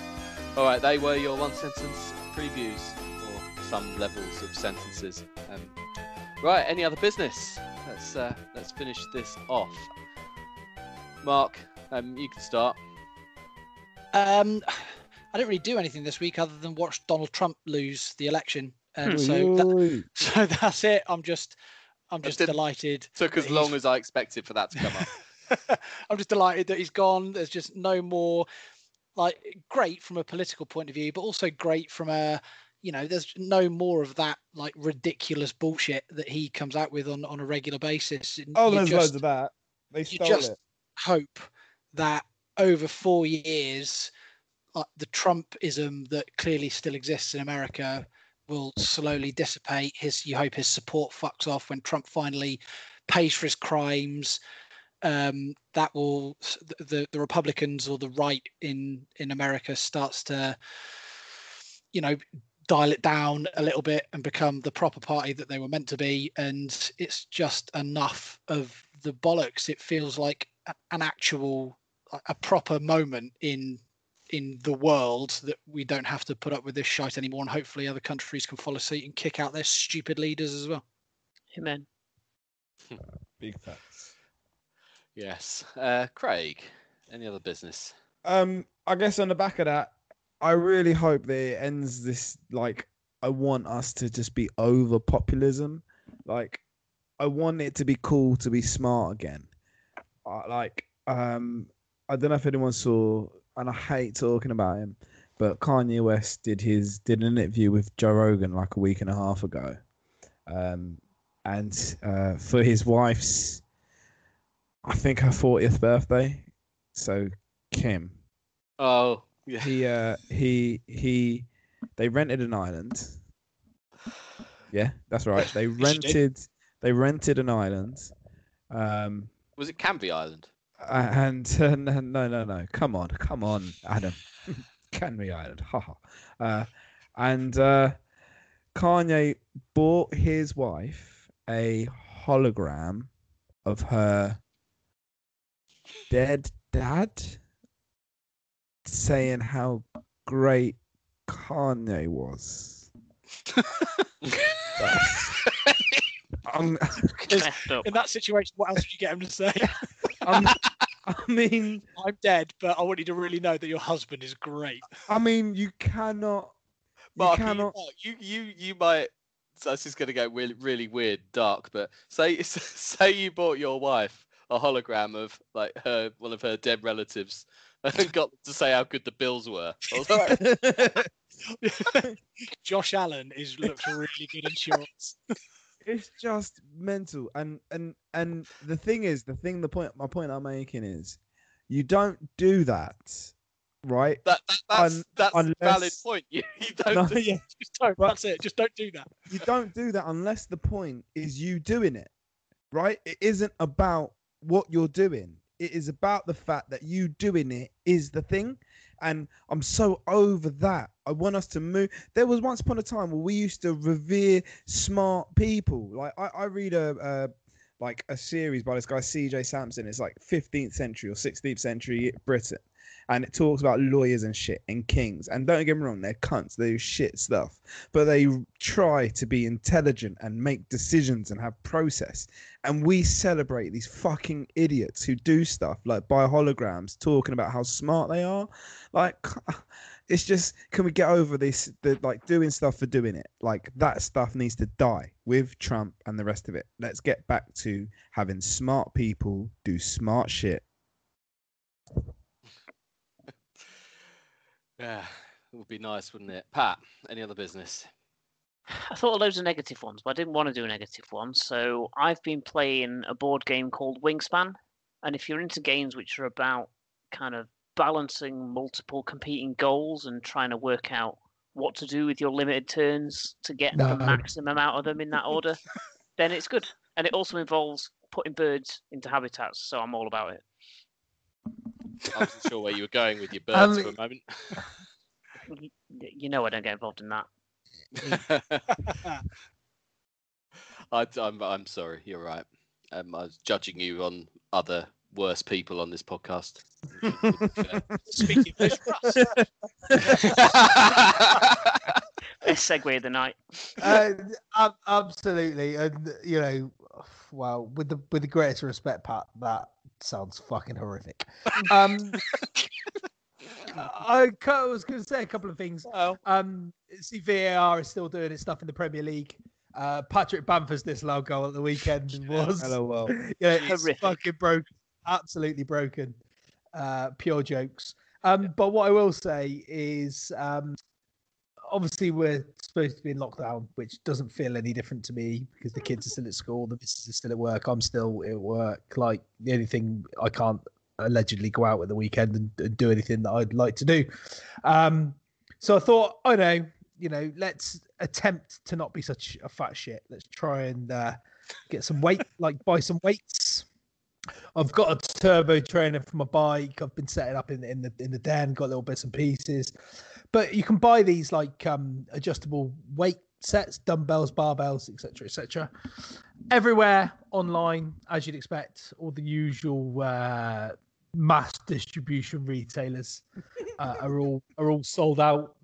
All right, they were your one sentence previews, or some levels of sentences. Um, right, any other business? Let's uh, let's finish this off. Mark, um, you can start. Um, I didn't really do anything this week other than watch Donald Trump lose the election, and so that, *laughs* so that's it. I'm just I'm just delighted. Took as long as I expected for that to come up. *laughs* I'm just delighted that he's gone. There's just no more like great from a political point of view, but also great from a you know, there's no more of that like ridiculous bullshit that he comes out with on on a regular basis. And Oh, there's just loads of that. They stole you just it. hope that over four years, the Trumpism that clearly still exists in America will slowly dissipate. His, you hope his support fucks off when Trump finally pays for his crimes. Um, that will the the Republicans or the right in in America starts to, you know, dial it down a little bit and become the proper party that they were meant to be. And it's just enough of the bollocks. It feels like an actual, a- a proper moment in in the world that we don't have to put up with this shite anymore. And hopefully, other countries can follow suit and kick out their stupid leaders as well. Amen. *laughs* Big facts. yes, uh, Craig. Any other business? Um, I guess on the back of that, I really hope that it ends this. Like, I want us to just be over populism. Like, I want it to be cool to be smart again. Uh, like, um, I don't know if anyone saw, and I hate talking about him, but Kanye West did his did an interview with Joe Rogan like a week and a half ago, um, and uh, for his wife's, I think her fortieth birthday. So Kim, Oh, yeah. he uh he he they rented an island yeah that's right they *laughs* Yes, you did. rented they rented an island um Was it Canvey Island? And *laughs* uh, no no no no come on come on adam *laughs* canvey island haha uh and uh kanye bought his wife a hologram of her dead dad saying how great Kanye was. I'm, Is- Messed up. In that situation, what else would you get him to say? *laughs* I'm, *laughs* I mean, I'm dead, but I want you to really know that your husband is great. I mean, you cannot. You Mark, you, cannot. You, you, you might this is going to go really, really weird, dark. But say, *laughs* say you bought your wife a hologram of like her, one of her dead relatives, *laughs* and got to say how good the bills were. Josh Allen is looks really good in shorts. It's just mental and and and the thing is the thing the point my point i'm making is you don't do that right That, that that's Un- that's a valid point. *laughs* You, you *laughs* don't. No, do- yeah, *laughs* Just don't. Right. That's it. Just don't do that. you don't do that unless the point is you doing it right it isn't about what you're doing it is about the fact that you doing it is the thing and i'm so over that. I want us to move. There was once upon a time where we used to revere smart people. Like i, I read a, a like a series by this guy cj sansom. It's like 15th century or 16th century britain and it talks about lawyers and shit and kings. And don't get me wrong they're cunts they do shit stuff. But they try to be intelligent and make decisions and have process. And we celebrate these fucking idiots who do stuff like buy holograms talking about how smart they are. Like *laughs* it's just can we get over this the like doing stuff for doing it? Like that stuff needs to die with trump and the rest of it. Let's get back to having smart people do smart shit Yeah, it would be nice, wouldn't it? Pat, any other business? I thought of loads of negative ones, but I didn't want to do a negative one. So I've been playing a board game called Wingspan. And if you're into games which are about kind of balancing multiple competing goals and trying to work out what to do with your limited turns to get No. the maximum out of them in that order, *laughs* then it's good. And it also involves putting birds into habitats. So I'm all about it. I wasn't sure where you were going with your birds Um, for a moment. *laughs* You know I don't get involved in that. *laughs* I, am I'm sorry. You're right. Um, I was judging you on other worse people on this podcast. Speaking of us, *laughs* Best segue of the night. uh, absolutely, and you know, well, with the with the greatest respect, Pat, that sounds fucking horrific. *laughs* Um, *laughs* I was going to say a couple of things. Um, see, VAR is still doing its stuff in the Premier League. Uh, Patrick Bamford's disallowed goal at the weekend *laughs* was lol yeah, it's Horrific. fucking broken, absolutely broken. Uh, pure jokes. Um, but what I will say is, um, obviously we're supposed to be in lockdown, which doesn't feel any different to me because the kids are still at school, the missus is still at work, I'm still at work. Like the only thing I can't allegedly go out at the weekend and, and do anything that I'd like to do. Um, so I thought, I know, you know, let's attempt to not be such a fat shit. Let's try and uh, get some weight, *laughs* like buy some weights. I've got a turbo trainer for my bike. I've been setting up in in the in the den, got little bits and pieces. But you can buy these like um adjustable weight sets, dumbbells, barbells, etc., etc. Everywhere online, as you'd expect, all the usual uh, mass distribution retailers uh, *laughs* are all are all sold out.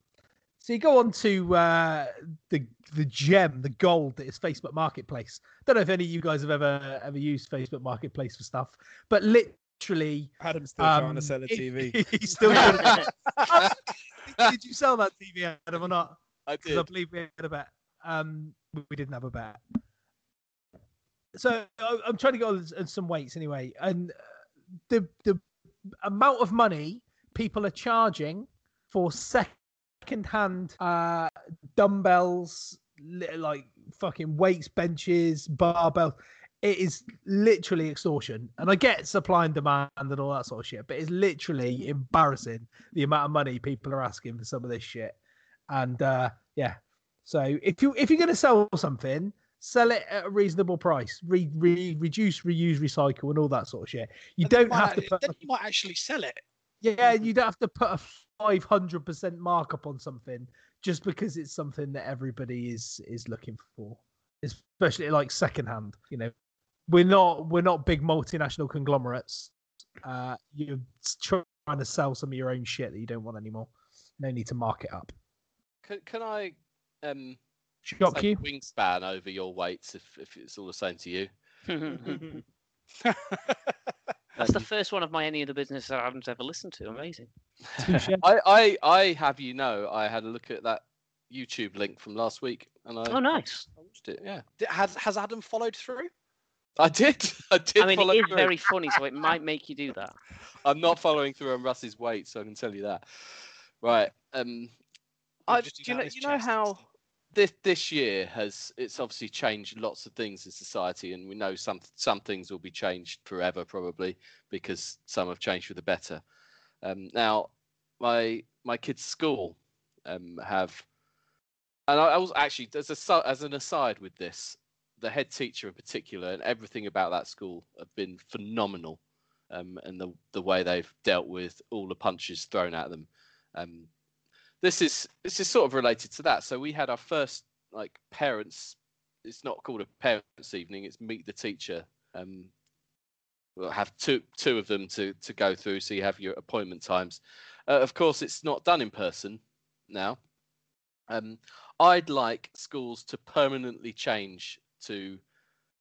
So you go on to uh, the the gem, the gold that is Facebook Marketplace. Don't know if any of you guys have ever ever used Facebook Marketplace for stuff, but literally, adam's still trying to um, sell a it- tv *laughs* he's still. trying to- *laughs* Did you sell that TV, Adam, or not? I did. I believe we had a bet. Um, we- didn't have a bet. So I'm trying to get on some weights anyway, and uh, the the amount of money people are charging for second-hand uh, dumbbells, like fucking weights, benches, barbells. It is literally extortion, and I get supply and demand and all that sort of shit, but it's literally embarrassing the amount of money people are asking for some of this shit. And uh, yeah, so if you if you're gonna sell something, sell it at a reasonable price. Re, re reduce, reuse, recycle, and all that sort of shit. You don't might have to put Then you might actually sell it. yeah, you don't have to put a five hundred percent markup on something just because it's something that everybody is is looking for, especially like secondhand. You know, we're not we're not big multinational conglomerates. Uh, you're trying to sell some of your own shit that you don't want anymore. No need to mark it up. Can, can I um Shock you? wingspan over your weights if, if it's all the same to you? *laughs* That's the first one of my any other business that I haven't ever listened to. Amazing. *laughs* I, I I have you know I had a look at that YouTube link from last week, and I, Oh, nice. I watched it. Yeah, Has has Adam followed through? *laughs* I did. *laughs* I did. I mean, follow it is through. very funny, so it might make you do that. *laughs* I'm not following through on Russ's weight, so I can tell you that. Right. Um, I, do do you know, you know how this this year has it's obviously changed lots of things in society, and we know some some things will be changed forever probably because some have changed for the better. Um, now, my my kids' school um, have, and I, I was actually as a so- as an aside with this, the head teacher in particular and everything about that school have been phenomenal um, and the the way they've dealt with all the punches thrown at them. Um, this is this is sort of related to that. So we had our first like parents. It's not called a parents' evening. It's meet the teacher. Um, we'll have two two of them to to go through. So you have your appointment times. Uh, of course, it's not done in person now. Um, I'd like schools to permanently change to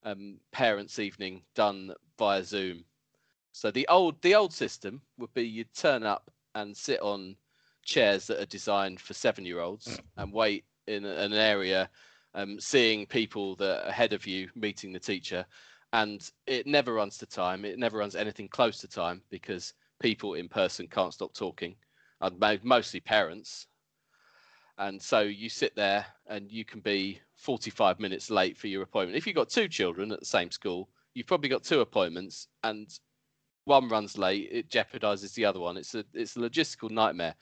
um, parents' evening done via Zoom. So the old the old system would be you'd turn up and sit on chairs that are designed for seven year olds and wait in an area, um, seeing people that ahead of you meeting the teacher, and it never runs to time. It never runs anything close to time because people in person can't stop talking, and mo- mostly parents. And so you sit there and you can be 45 minutes late for your appointment. If you've got two children at the same school, you've probably got two appointments and one runs late, it jeopardizes the other one. It's a it's a logistical nightmare.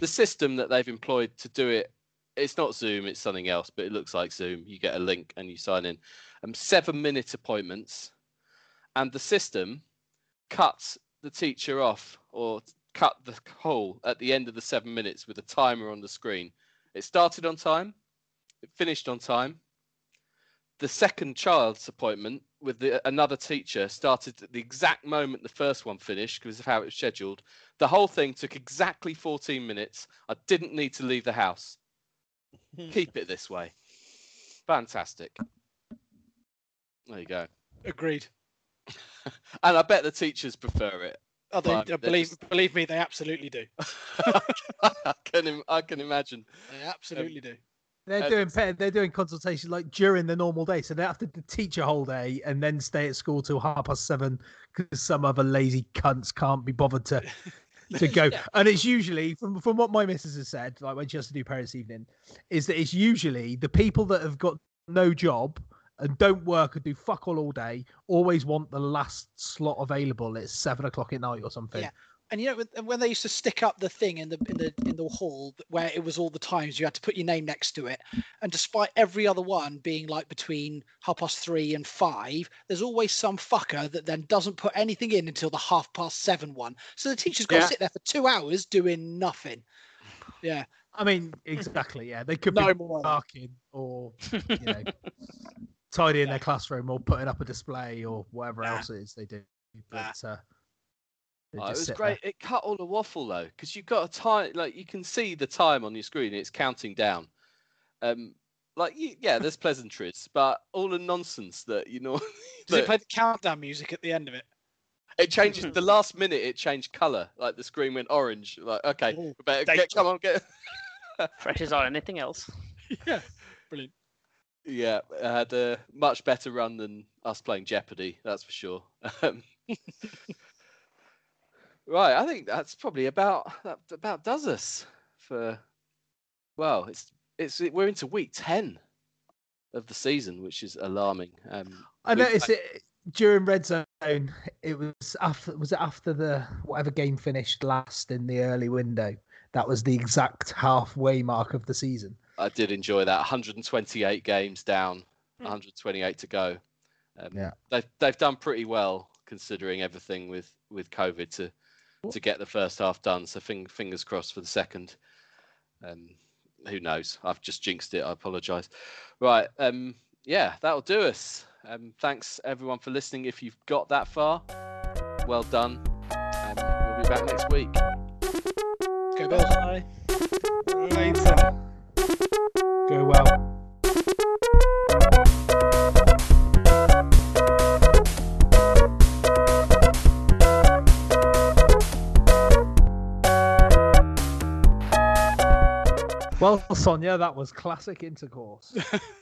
The system that they've employed to do it, it's not Zoom, it's something else, but it looks like Zoom. You get a link and you sign in. Um, seven minute appointments, and the system cuts the teacher off or cut the call at the end of the seven minutes with a timer on the screen. It started on time, it finished on time. The second child's appointment with the, another teacher started at the exact moment the first one finished because of how it was scheduled. The whole thing took exactly 14 minutes. I didn't need to leave the house. *laughs* Keep it this way. Fantastic. There you go. Agreed. *laughs* And I bet the teachers prefer it. Oh, they, uh, believe just- believe me, they absolutely do. *laughs* I can im- I can imagine. They absolutely do. They're doing they're doing consultation like during the normal day, so they have to teach a whole day and then stay at school till half past seven because some other lazy cunts can't be bothered to *laughs* to go. And it's usually from from what my missus has said, like when she has to do parents' evening, is that it's usually the people that have got no job and don't work and do fuck all all day always want the last slot available at seven o'clock at night or something. Yeah. And you know when- when they used to stick up the thing in the in the in the hall where it was all the times you had to put your name next to it, and despite every other one being like between half past three and five, there's always some fucker that then doesn't put anything in until the half past seven one. So the teacher's got Yeah. to sit there for two hours doing nothing. Yeah, I mean, exactly. Yeah, they could no be more. barking or you know *laughs* tidying their classroom or putting up a display or whatever Nah. else it is they do. But uh, Oh, it was sit great. It cut all the waffle though, because you've got a time. Like you can see the time on your screen. It's counting down. Um, like you, yeah, there's *laughs* pleasantries, but all the nonsense that you know. *laughs* Does it play the countdown music at the end of it? it changes *laughs* the last minute. It changed color. Like the screen went orange. Like okay, Oh, we better get, come on, get. Fresh as are anything else. yeah, brilliant. Yeah, it had a much better run than us playing Jeopardy. That's for sure. Right, I think that's probably about that about does us for. Well, it's it's we're into week ten of the season, which is alarming. Um, I we've noticed it during red zone. It was after was it after the whatever game finished last in the early window. That was the exact halfway mark of the season. I did enjoy that. 128 games down, Hmm. 128 to go. Um, Yeah. they've they've done pretty well considering everything with with COVID to to get the first half done. So fing, fingers crossed for the second. Um, who knows? I've just jinxed it. I apologise. Right. Um, yeah, that'll do us. Um, thanks everyone for listening. If you've got that far, well done. Um, we'll be back next week. Go Bills. Bye. Later. Go well. Well, Sonia, that was classic intercourse. *laughs*